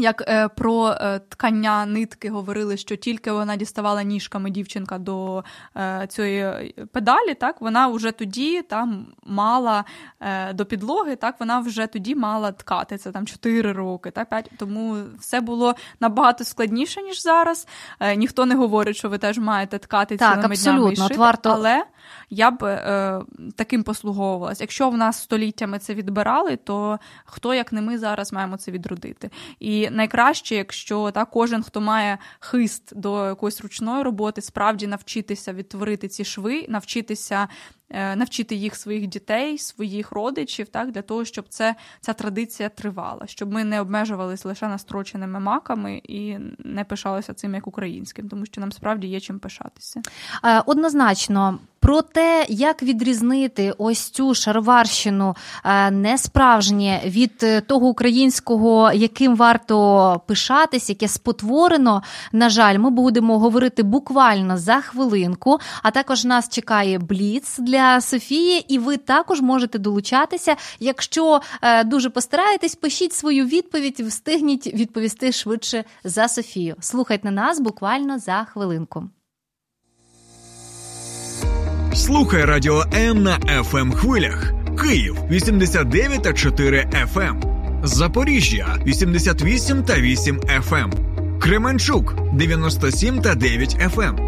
Як е, про е, ткання нитки говорили, що тільки вона діставала ніжками дівчинка до е, цієї педалі, так вона вже тоді там мала е, до підлоги, так вона вже тоді мала ткати. Це там 4 роки, так 5. Тому все було набагато складніше, ніж зараз. Е, ніхто не говорить, що ви теж маєте ткати так, цілими абсолютно. днями і шити, варто... але я б е, таким послуговувалась. Якщо в нас століттями це відбирали, то хто як не ми зараз маємо це відродити. І найкраще, якщо та кожен, хто має хист до якоїсь ручної роботи, справді навчитися відтворити ці шви, навчитися навчити їх своїх дітей, своїх родичів, так для того, щоб це ця традиція тривала, щоб ми не обмежувались лише настроченими маками і не пишалися цим як українським, тому що нам справді є чим пишатися. Е, однозначно. Про те, як відрізнити ось цю шароварщину е, несправжнє від того українського, яким варто пишатись, яке спотворено, на жаль, ми будемо говорити буквально за хвилинку. А також нас чекає бліц для для Софії, і ви також можете долучатися. Якщо е, дуже постараєтесь, пишіть свою відповідь, встигніть відповісти швидше за Софію. Слухайте нас буквально за хвилинку. Слухай радіо М на fm ем хвилях. Київ 89 та 4 FM. Ем. Запоріжжя 88 та 8 FM. Ем. Кременчук 97 та 9 FM.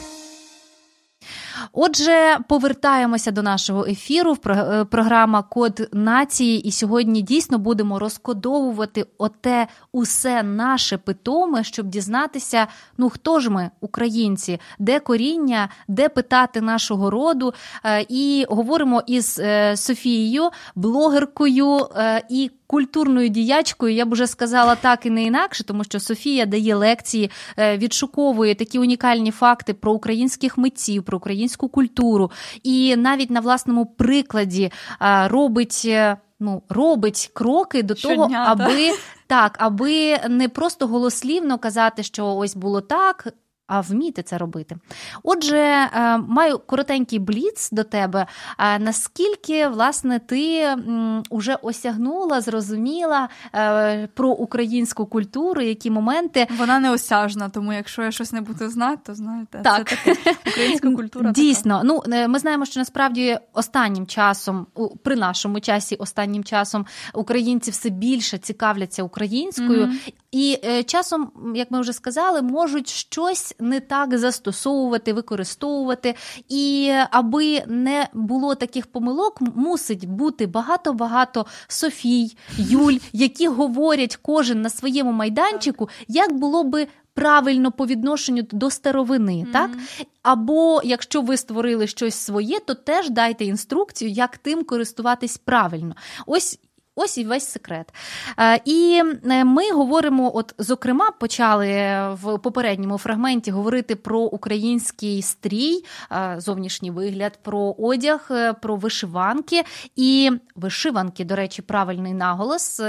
Отже, повертаємося до нашого ефіру. Е, програма Код нації, і сьогодні дійсно будемо розкодовувати оте усе наше питоме, щоб дізнатися, ну хто ж ми, українці, де коріння, де питати нашого роду. Е, і говоримо із е, Софією, блогеркою і культурною діячкою, я б уже сказала так і не інакше, тому що Софія дає лекції, е, відшуковує такі унікальні факти про українських митців, про українську культуру, і навіть на власному прикладі е, робить. Е, ну, робить кроки до Щодня, того, аби так, аби не просто голослівно казати, що ось було так, а вміти це робити. Отже, е, маю коротенький бліц до тебе. Наскільки власне ти вже осягнула, зрозуміла е, про українську культуру, які моменти вона не осяжна, тому якщо я щось не буду знати, то знаєте, так. це таке українська культура. Дійсно, така. ну е, ми знаємо, що насправді останнім часом, при нашому часі, останнім часом українці все більше цікавляться українською, mm-hmm. і часом, як ми вже сказали, можуть щось не так застосовувати, використовувати. І аби не було таких помилок, мусить бути багато-багато Софій, Юль, які говорять кожен на своєму майданчику, як було би. Правильно по відношенню до старовини, mm-hmm. так? Або якщо ви створили щось своє, то теж дайте інструкцію, як тим користуватись правильно. Ось Ось і весь секрет. Е, і е, ми говоримо, от, зокрема, почали в попередньому фрагменті говорити про український стрій, е, зовнішній вигляд, про одяг, про вишиванки. І вишиванки, до речі, правильний наголос,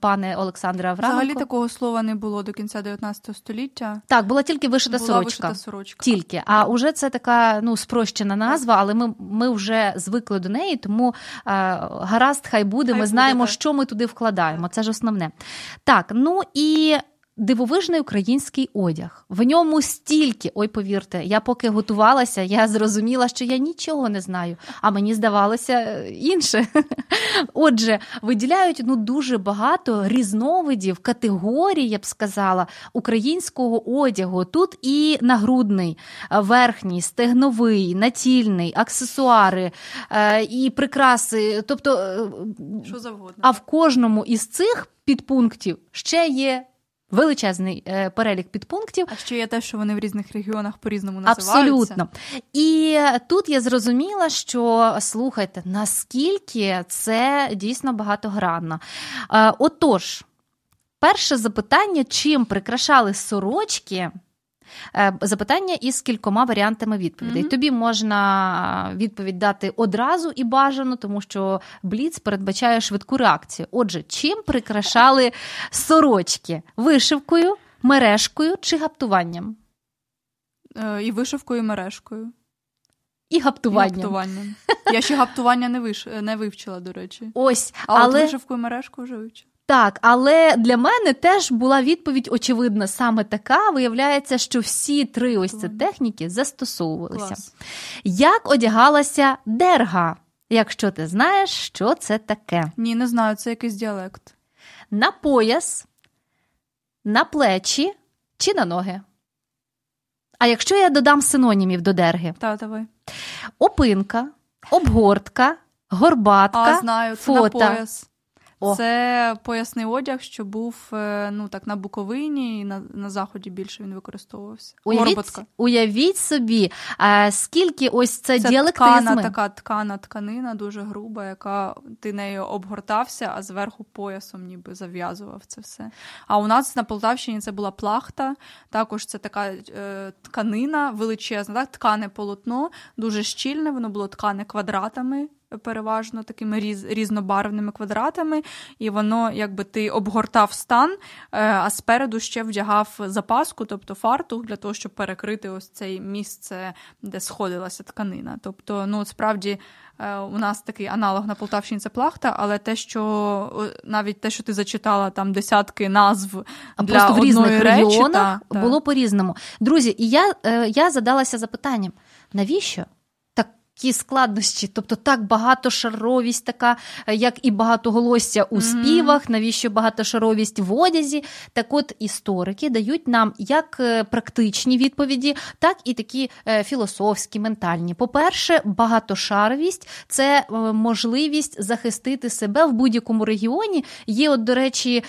пане Олександре Авраменко. Взагалі такого слова не було до кінця 19 століття. Так, була тільки вишита була сорочка. Вишита сорочка. Тільки. А вже це така ну, спрощена назва, але ми ми вже звикли до неї, тому гаразд, хай буде. Хай ми знаємо, що ми туди вкладаємо. Це ж основне. Так, ну і дивовижний український одяг. В ньому стільки, ой, повірте, я поки готувалася, я зрозуміла, що я нічого не знаю, а мені здавалося е, інше. Отже, виділяють ну дуже багато різновидів, категорій, я б сказала, українського одягу. Тут і нагрудний, е, верхній, стегновий, натільний, аксесуари е, і прикраси. Тобто, що завгодно. А в кожному із цих підпунктів ще є величезний е, перелік підпунктів. А ще є те, що вони в різних регіонах по-різному називаються. Абсолютно. І тут я зрозуміла, що слухайте, наскільки це дійсно багатогранно. Е, отож, перше запитання: чим прикрашали сорочки? Е, запитання із кількома варіантами відповідей. Mm-hmm. Тобі можна відповідь дати одразу і бажано, тому що Бліц передбачає швидку реакцію. Отже, чим прикрашали сорочки? Вишивкою, мережкою чи гаптуванням? Е, і вишивкою, і мережкою. І гаптуванням. І гаптуванням. Я ще гаптування не виш... не вивчила, до речі. Ось, а але... от вишивкою і мережкою вже вивчила. Так, але для мене теж була відповідь очевидна саме така. Виявляється, що всі три ось ці техніки застосовувалися. Клас. Як одягалася дерга? Якщо ти знаєш, що це таке? Ні, не знаю, це якийсь діалект. На пояс, на плечі чи на ноги? А якщо я додам синонімів до дерги? Так, давай. Опинка, обгортка, горбатка, а, знаю, це фото. на пояс. О. Це поясний одяг, що був е, ну так на Буковині і на на заході більше він використовувався. Уявіть, уявіть собі, а скільки ось це, це діалектизми. ткана, така ткана тканина, дуже груба, яка ти нею обгортався, а зверху поясом ніби зав'язував це все. А у нас на Полтавщині це була плахта, також це така е, тканина величезна, так, ткане полотно, дуже щільне, воно було ткане квадратами переважно такими різ, різнобарвними квадратами, і воно, якби ти обгортав стан, е, а спереду ще вдягав запаску, тобто фартух, для того, щоб перекрити ось це місце, де сходилася тканина. Тобто, ну справді. Е, у нас такий аналог на Полтавщині це плахта, але те, що навіть те, що ти зачитала там десятки назв а для просто в різних речі, регіонах та, було та. по-різному. Друзі, і я, е, я задалася запитанням: навіщо? Ті складності, тобто так багатошаровість, така, як і багатоголосся у співах, навіщо багатошаровість в одязі. Так от історики дають нам як е, практичні відповіді, так і такі е, філософські, ментальні. По-перше, багатошаровість це е, можливість захистити себе в будь-якому регіоні. Є, от, до речі,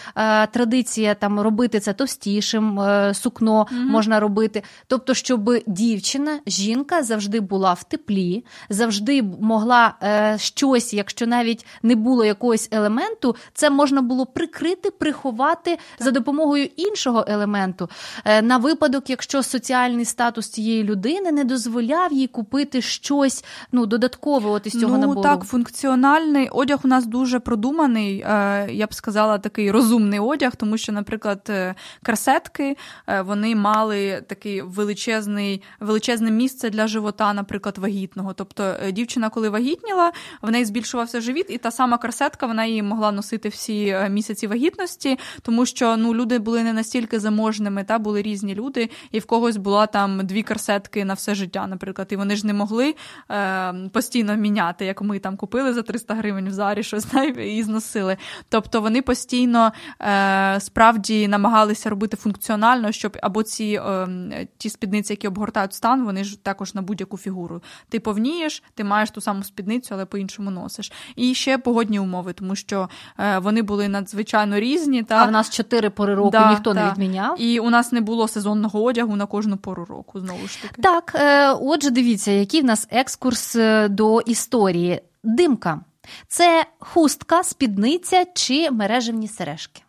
традиція там робити це товстішим, сукно mm-hmm. можна робити. Тобто, щоб дівчина, жінка завжди була в теплі завжди могла е, щось, якщо навіть не було якогось елементу, це можна було прикрити, приховати так. за допомогою іншого елементу. Е, на випадок, якщо соціальний статус цієї людини не дозволяв їй купити щось ну, додаткове от із цього ну, набору. Так, функціональний одяг у нас дуже продуманий, е, я б сказала, такий розумний одяг, тому що, наприклад, е, красетки е, вони мали такий величезний, величезне місце для живота, наприклад, вагітного. Тобто е, дівчина, коли вагітніла, в неї збільшувався живіт, і та сама корсетка вона її могла носити всі е, місяці вагітності, тому що ну люди були не настільки заможними, та були різні люди, і в когось була там дві корсетки на все життя, наприклад, і вони ж не могли е, постійно міняти, як ми там купили за 300 гривень в зарі, щось і зносили. Тобто вони постійно е, справді намагалися робити функціонально, щоб або ці е, ті спідниці, які обгортають стан, вони ж також на будь-яку фігуру. Ти повні темнієш, ти маєш ту саму спідницю, але по-іншому носиш. І ще погодні умови, тому що е, вони були надзвичайно різні. Та... А в нас чотири пори року да, ніхто та. не відміняв. І у нас не було сезонного одягу на кожну пору року. Знову ж таки. Так, е, отже, дивіться, який в нас екскурс е, до історії. Димка. Це хустка, спідниця чи мережевні сережки.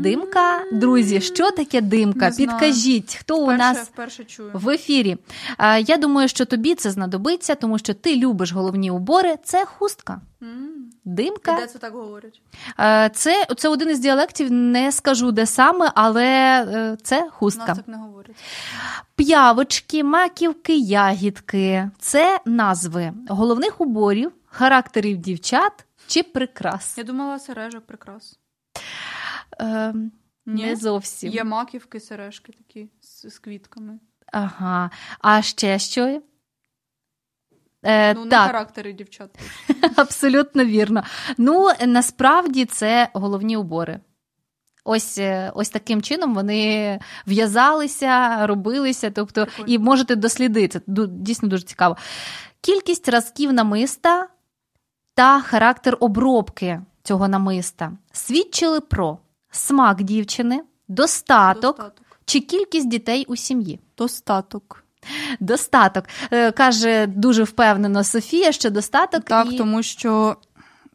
Димка, друзі, що таке димка? Підкажіть, хто вперше, у нас вперше чую. в ефірі. Я думаю, що тобі це знадобиться, тому що ти любиш головні убори. Це хустка. Димка. І Де це так говорять? Це це один із діалектів, не скажу де саме, але е, це хустка. Нас так не говорять. П'явочки, маківки, ягідки це назви головних уборів, характерів дівчат чи прикрас? Я думала, сережок прикрас. Е, Не зовсім. Є маківки, сережки такі з, з квітками. Ага. А ще що? Е, ну, так. не характери дівчат. Абсолютно вірно. Ну, насправді це головні убори. Ось е, ось таким чином вони в'язалися, робилися, тобто, і можете дослідити. Це дійсно дуже цікаво. Кількість разків намиста та характер обробки цього намиста свідчили про смак дівчини, достаток, достаток. чи кількість дітей у сім'ї. Достаток. Достаток. Е, каже дуже впевнено Софія, що достаток. Так, і... тому що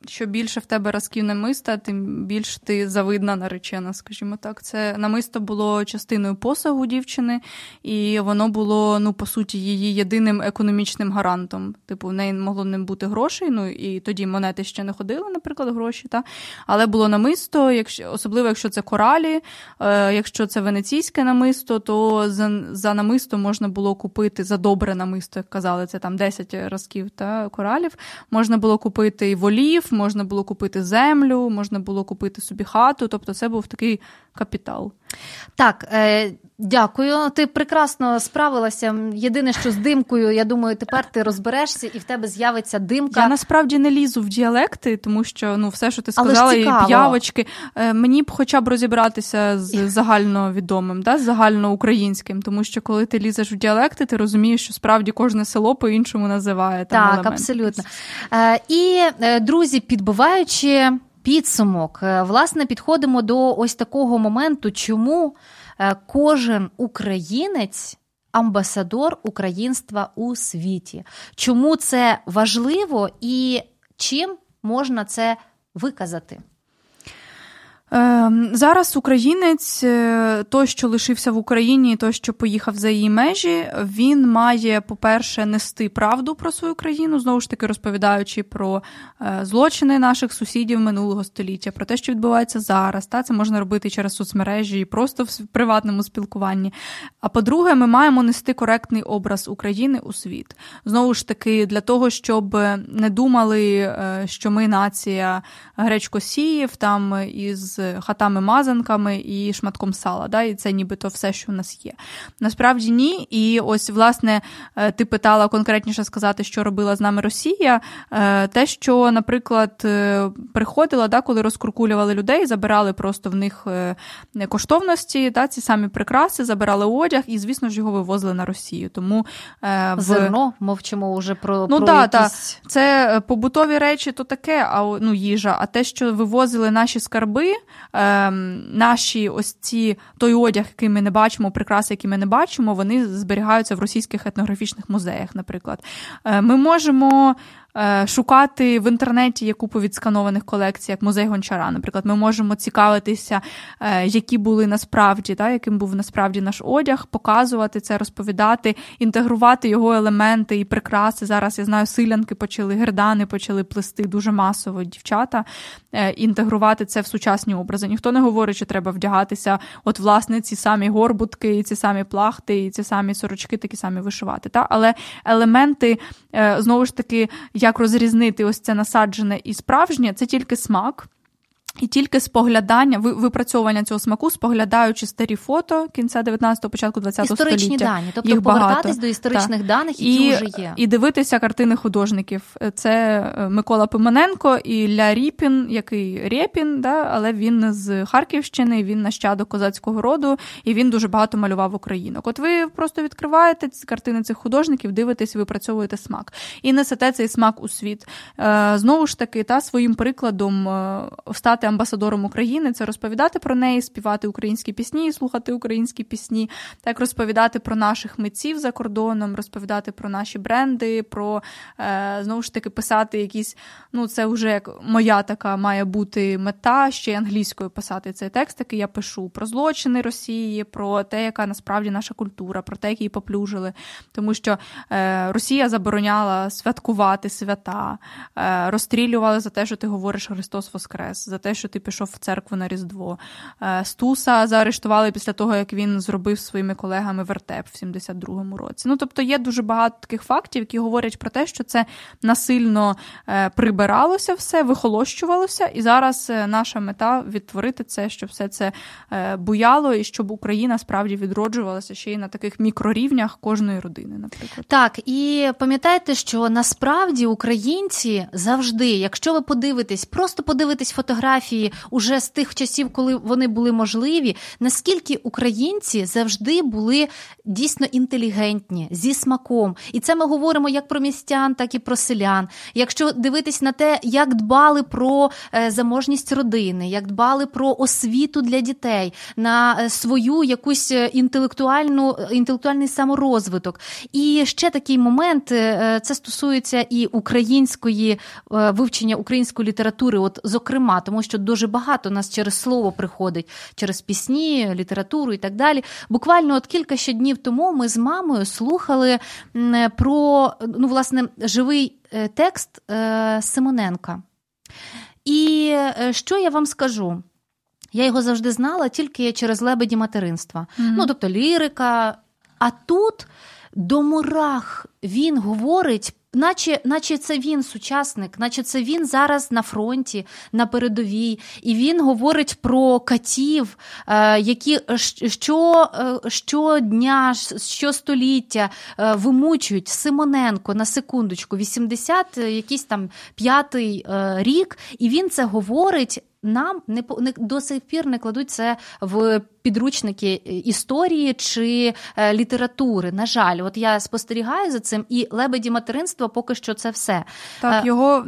що більше в тебе разків намиста, тим більш ти завидна наречена, скажімо так. Це намисто було частиною посагу дівчини, і воно було, ну, по суті, її єдиним економічним гарантом. Типу, в неї могло не бути грошей, ну і тоді монети ще не ходили, наприклад, гроші. Та? Але було намисто, якщо, особливо якщо це коралі, е, якщо це венеційське намисто, то за за намисто можна було купити за добре намисто, як казали, це там 10 разків та коралів. Можна було купити і волів можна було купити землю, можна було купити собі хату. Тобто, це був такий капітал. Так, е, дякую. Ти прекрасно справилася. Єдине, що з димкою, я думаю, тепер ти розберешся і в тебе з'явиться димка. Я насправді не лізу в діалекти, тому що ну, все, що ти сказала, і п'явочки. Е, мені б хоча б розібратися з загальновідомим, да, з загальноукраїнським, тому що коли ти лізеш в діалекти, ти розумієш, що справді кожне село по-іншому називає. Там, Так, елементи. абсолютно. Е, і, е, друзі, підбиваючи підсумок. Власне, підходимо до ось такого моменту, чому кожен українець. Амбасадор українства у світі. Чому це важливо і чим можна це виказати? Ем, зараз українець, е, той, що лишився в Україні, той, що поїхав за її межі, він має, по-перше, нести правду про свою країну, знову ж таки розповідаючи про е, злочини наших сусідів минулого століття, про те, що відбувається зараз. Та Це можна робити через соцмережі і просто в приватному спілкуванні. А по-друге, ми маємо нести коректний образ України у світ. Знову ж таки, для того, щоб не думали, е, що ми нація гречкосіїв там із хатами-мазанками і шматком сала. Да? І це нібито все, що в нас є. Насправді ні. І ось, власне, е, ти питала конкретніше сказати, що робила з нами Росія. Е, те, що, наприклад, е, приходила, да, коли розкуркулювали людей, забирали просто в них коштовності, да, ці самі прикраси, забирали одяг і, звісно ж, його вивозили на Росію. Тому в... Зерно мовчимо вже про ну, про да, якісь... та. Це побутові речі, то таке, а ну, їжа. А те, що вивозили наші скарби, Ем, наші ось ці той одяг, який ми не бачимо, прикраси, які ми не бачимо, вони зберігаються в російських етнографічних музеях, наприклад. Е, ми можемо Е, шукати в інтернеті є купу відсканованих колекцій, як музей гончара. Наприклад, ми можемо цікавитися, е, які були насправді, та, яким був насправді наш одяг, показувати це, розповідати, інтегрувати його елементи і прикраси. Зараз я знаю, силянки почали, гердани почали плести дуже масово дівчата, е, інтегрувати це в сучасні образи. Ніхто не говорить, що треба вдягатися, от, власне, ці самі горбутки, і ці самі плахти, і ці самі сорочки такі самі вишивати. Та? Але елементи, знову ж таки, як розрізнити ось це насаджене і справжнє, це тільки смак. І тільки споглядання, випрацьовування цього смаку, споглядаючи старі фото кінця 19-го, початку 20-го століття. Історичні дані, тобто їх повертатись багато. до історичних так. даних, які і, вже є. І дивитися картини художників. Це е, Микола Пимоненко і Ля Ріпін, який Рєпін, да, але він з Харківщини, він нащадок козацького роду, і він дуже багато малював українок. От ви просто відкриваєте ці картини цих художників, дивитесь, випрацьовуєте смак. І несете цей смак у світ. Е, знову ж таки, та своїм прикладом е, амбасадором України, це розповідати про неї, співати українські пісні, слухати українські пісні, так розповідати про наших митців за кордоном, розповідати про наші бренди, про е, знову ж таки писати якісь. Ну, це вже як моя така має бути мета ще й англійською писати цей текст, який я пишу про злочини Росії, про те, яка насправді наша культура, про те, як її поплюжили. Тому що е, Росія забороняла святкувати свята, е, розстрілювали за те, що ти говориш Христос Воскрес, за те, що ти пішов в церкву на Різдво. Е, Стуса заарештували після того, як він зробив своїми колегами вертеп в 72-му році. Ну тобто є дуже багато таких фактів, які говорять про те, що це насильно е, прибиралося все, вихолощувалося, і зараз наша мета відтворити це, щоб все це буяло, і щоб Україна справді відроджувалася ще й на таких мікрорівнях кожної родини, наприклад. Так, і пам'ятайте, що насправді українці завжди, якщо ви подивитесь, просто подивитесь фотографії уже з тих часів, коли вони були можливі, наскільки українці завжди були дійсно інтелігентні, зі смаком. І це ми говоримо як про містян, так і про селян. Якщо дивитись на те, як дбали про е, заможність родини, як дбали про освіту для дітей, на е, свою якусь е, інтелектуальну інтелектуальний саморозвиток. І ще такий момент: це стосується і української вивчення української літератури, от зокрема, тому що дуже багато нас через слово приходить, через пісні, літературу і так далі. Буквально от кілька ще днів тому ми з мамою слухали про ну, власне живий е, текст е, Симоненка. І е, що я вам скажу? Я його завжди знала тільки через лебеді материнства. Mm-hmm. Ну, тобто лірика. А тут до мурах він говорить наче наче це він сучасник, наче це він зараз на фронті, на передовій, і він говорить про катів, е, які що, е, щодня, щостоліття е, вимучують Симоненко на секундочку, 80 якийсь там п'ятий рік, і він це говорить. Нам не не до сих пір не кладуть це в підручники історії чи е, літератури. На жаль, от я спостерігаю за цим, і лебеді материнства поки що це все. Так, е, його е,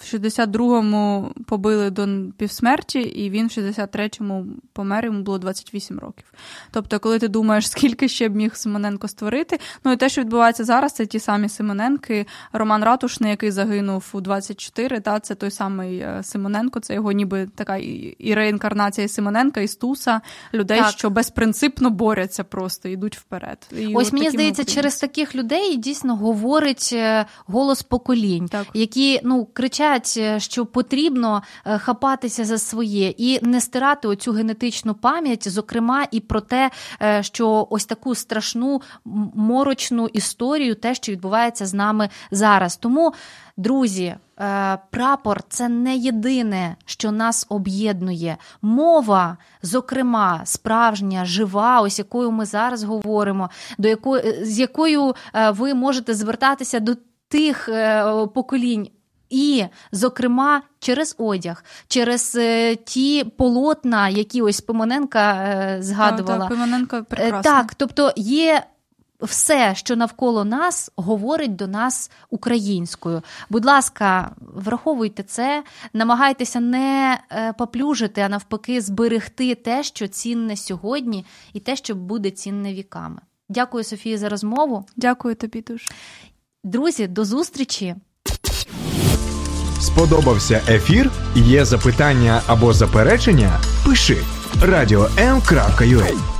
в 62-му побили до півсмерті, і він в 63-му помер, йому було 28 років. Тобто, коли ти думаєш, скільки ще б міг Симоненко створити, ну і те, що відбувається зараз, це ті самі Симоненки. Роман Ратушний, який загинув у 24, та це той самий Симоненко, це його ніби така і реінкарнація Симоненка, і Стус. Ісуса, людей, так. що безпринципно борються, просто йдуть вперед. І Ось мені здається, через таких людей дійсно говорить е, голос поколінь, так. які ну кричать, е, що потрібно е, хапатися за своє і не стирати оцю генетичну пам'ять, зокрема і про те, що ось таку страшну морочну історію, те, що відбувається з нами зараз. Тому. Друзі, прапор це не єдине, що нас об'єднує. Мова, зокрема, справжня, жива, ось якою ми зараз говоримо, до якої з якою е, ви можете звертатися до тих е, поколінь. І, зокрема, через одяг, через ті полотна, які ось Пимоненка згадувала. Так, так, Пимоненко прекрасно. Так, тобто є все, що навколо нас, говорить до нас українською. Будь ласка, враховуйте це, намагайтеся не е, поплюжити, а навпаки, зберегти те, що цінне сьогодні, і те, що буде цінне віками. Дякую, Софії, за розмову. Дякую тобі дуже. Друзі, до зустрічі. Сподобався ефір? Є запитання або заперечення? Пиши радіом.ua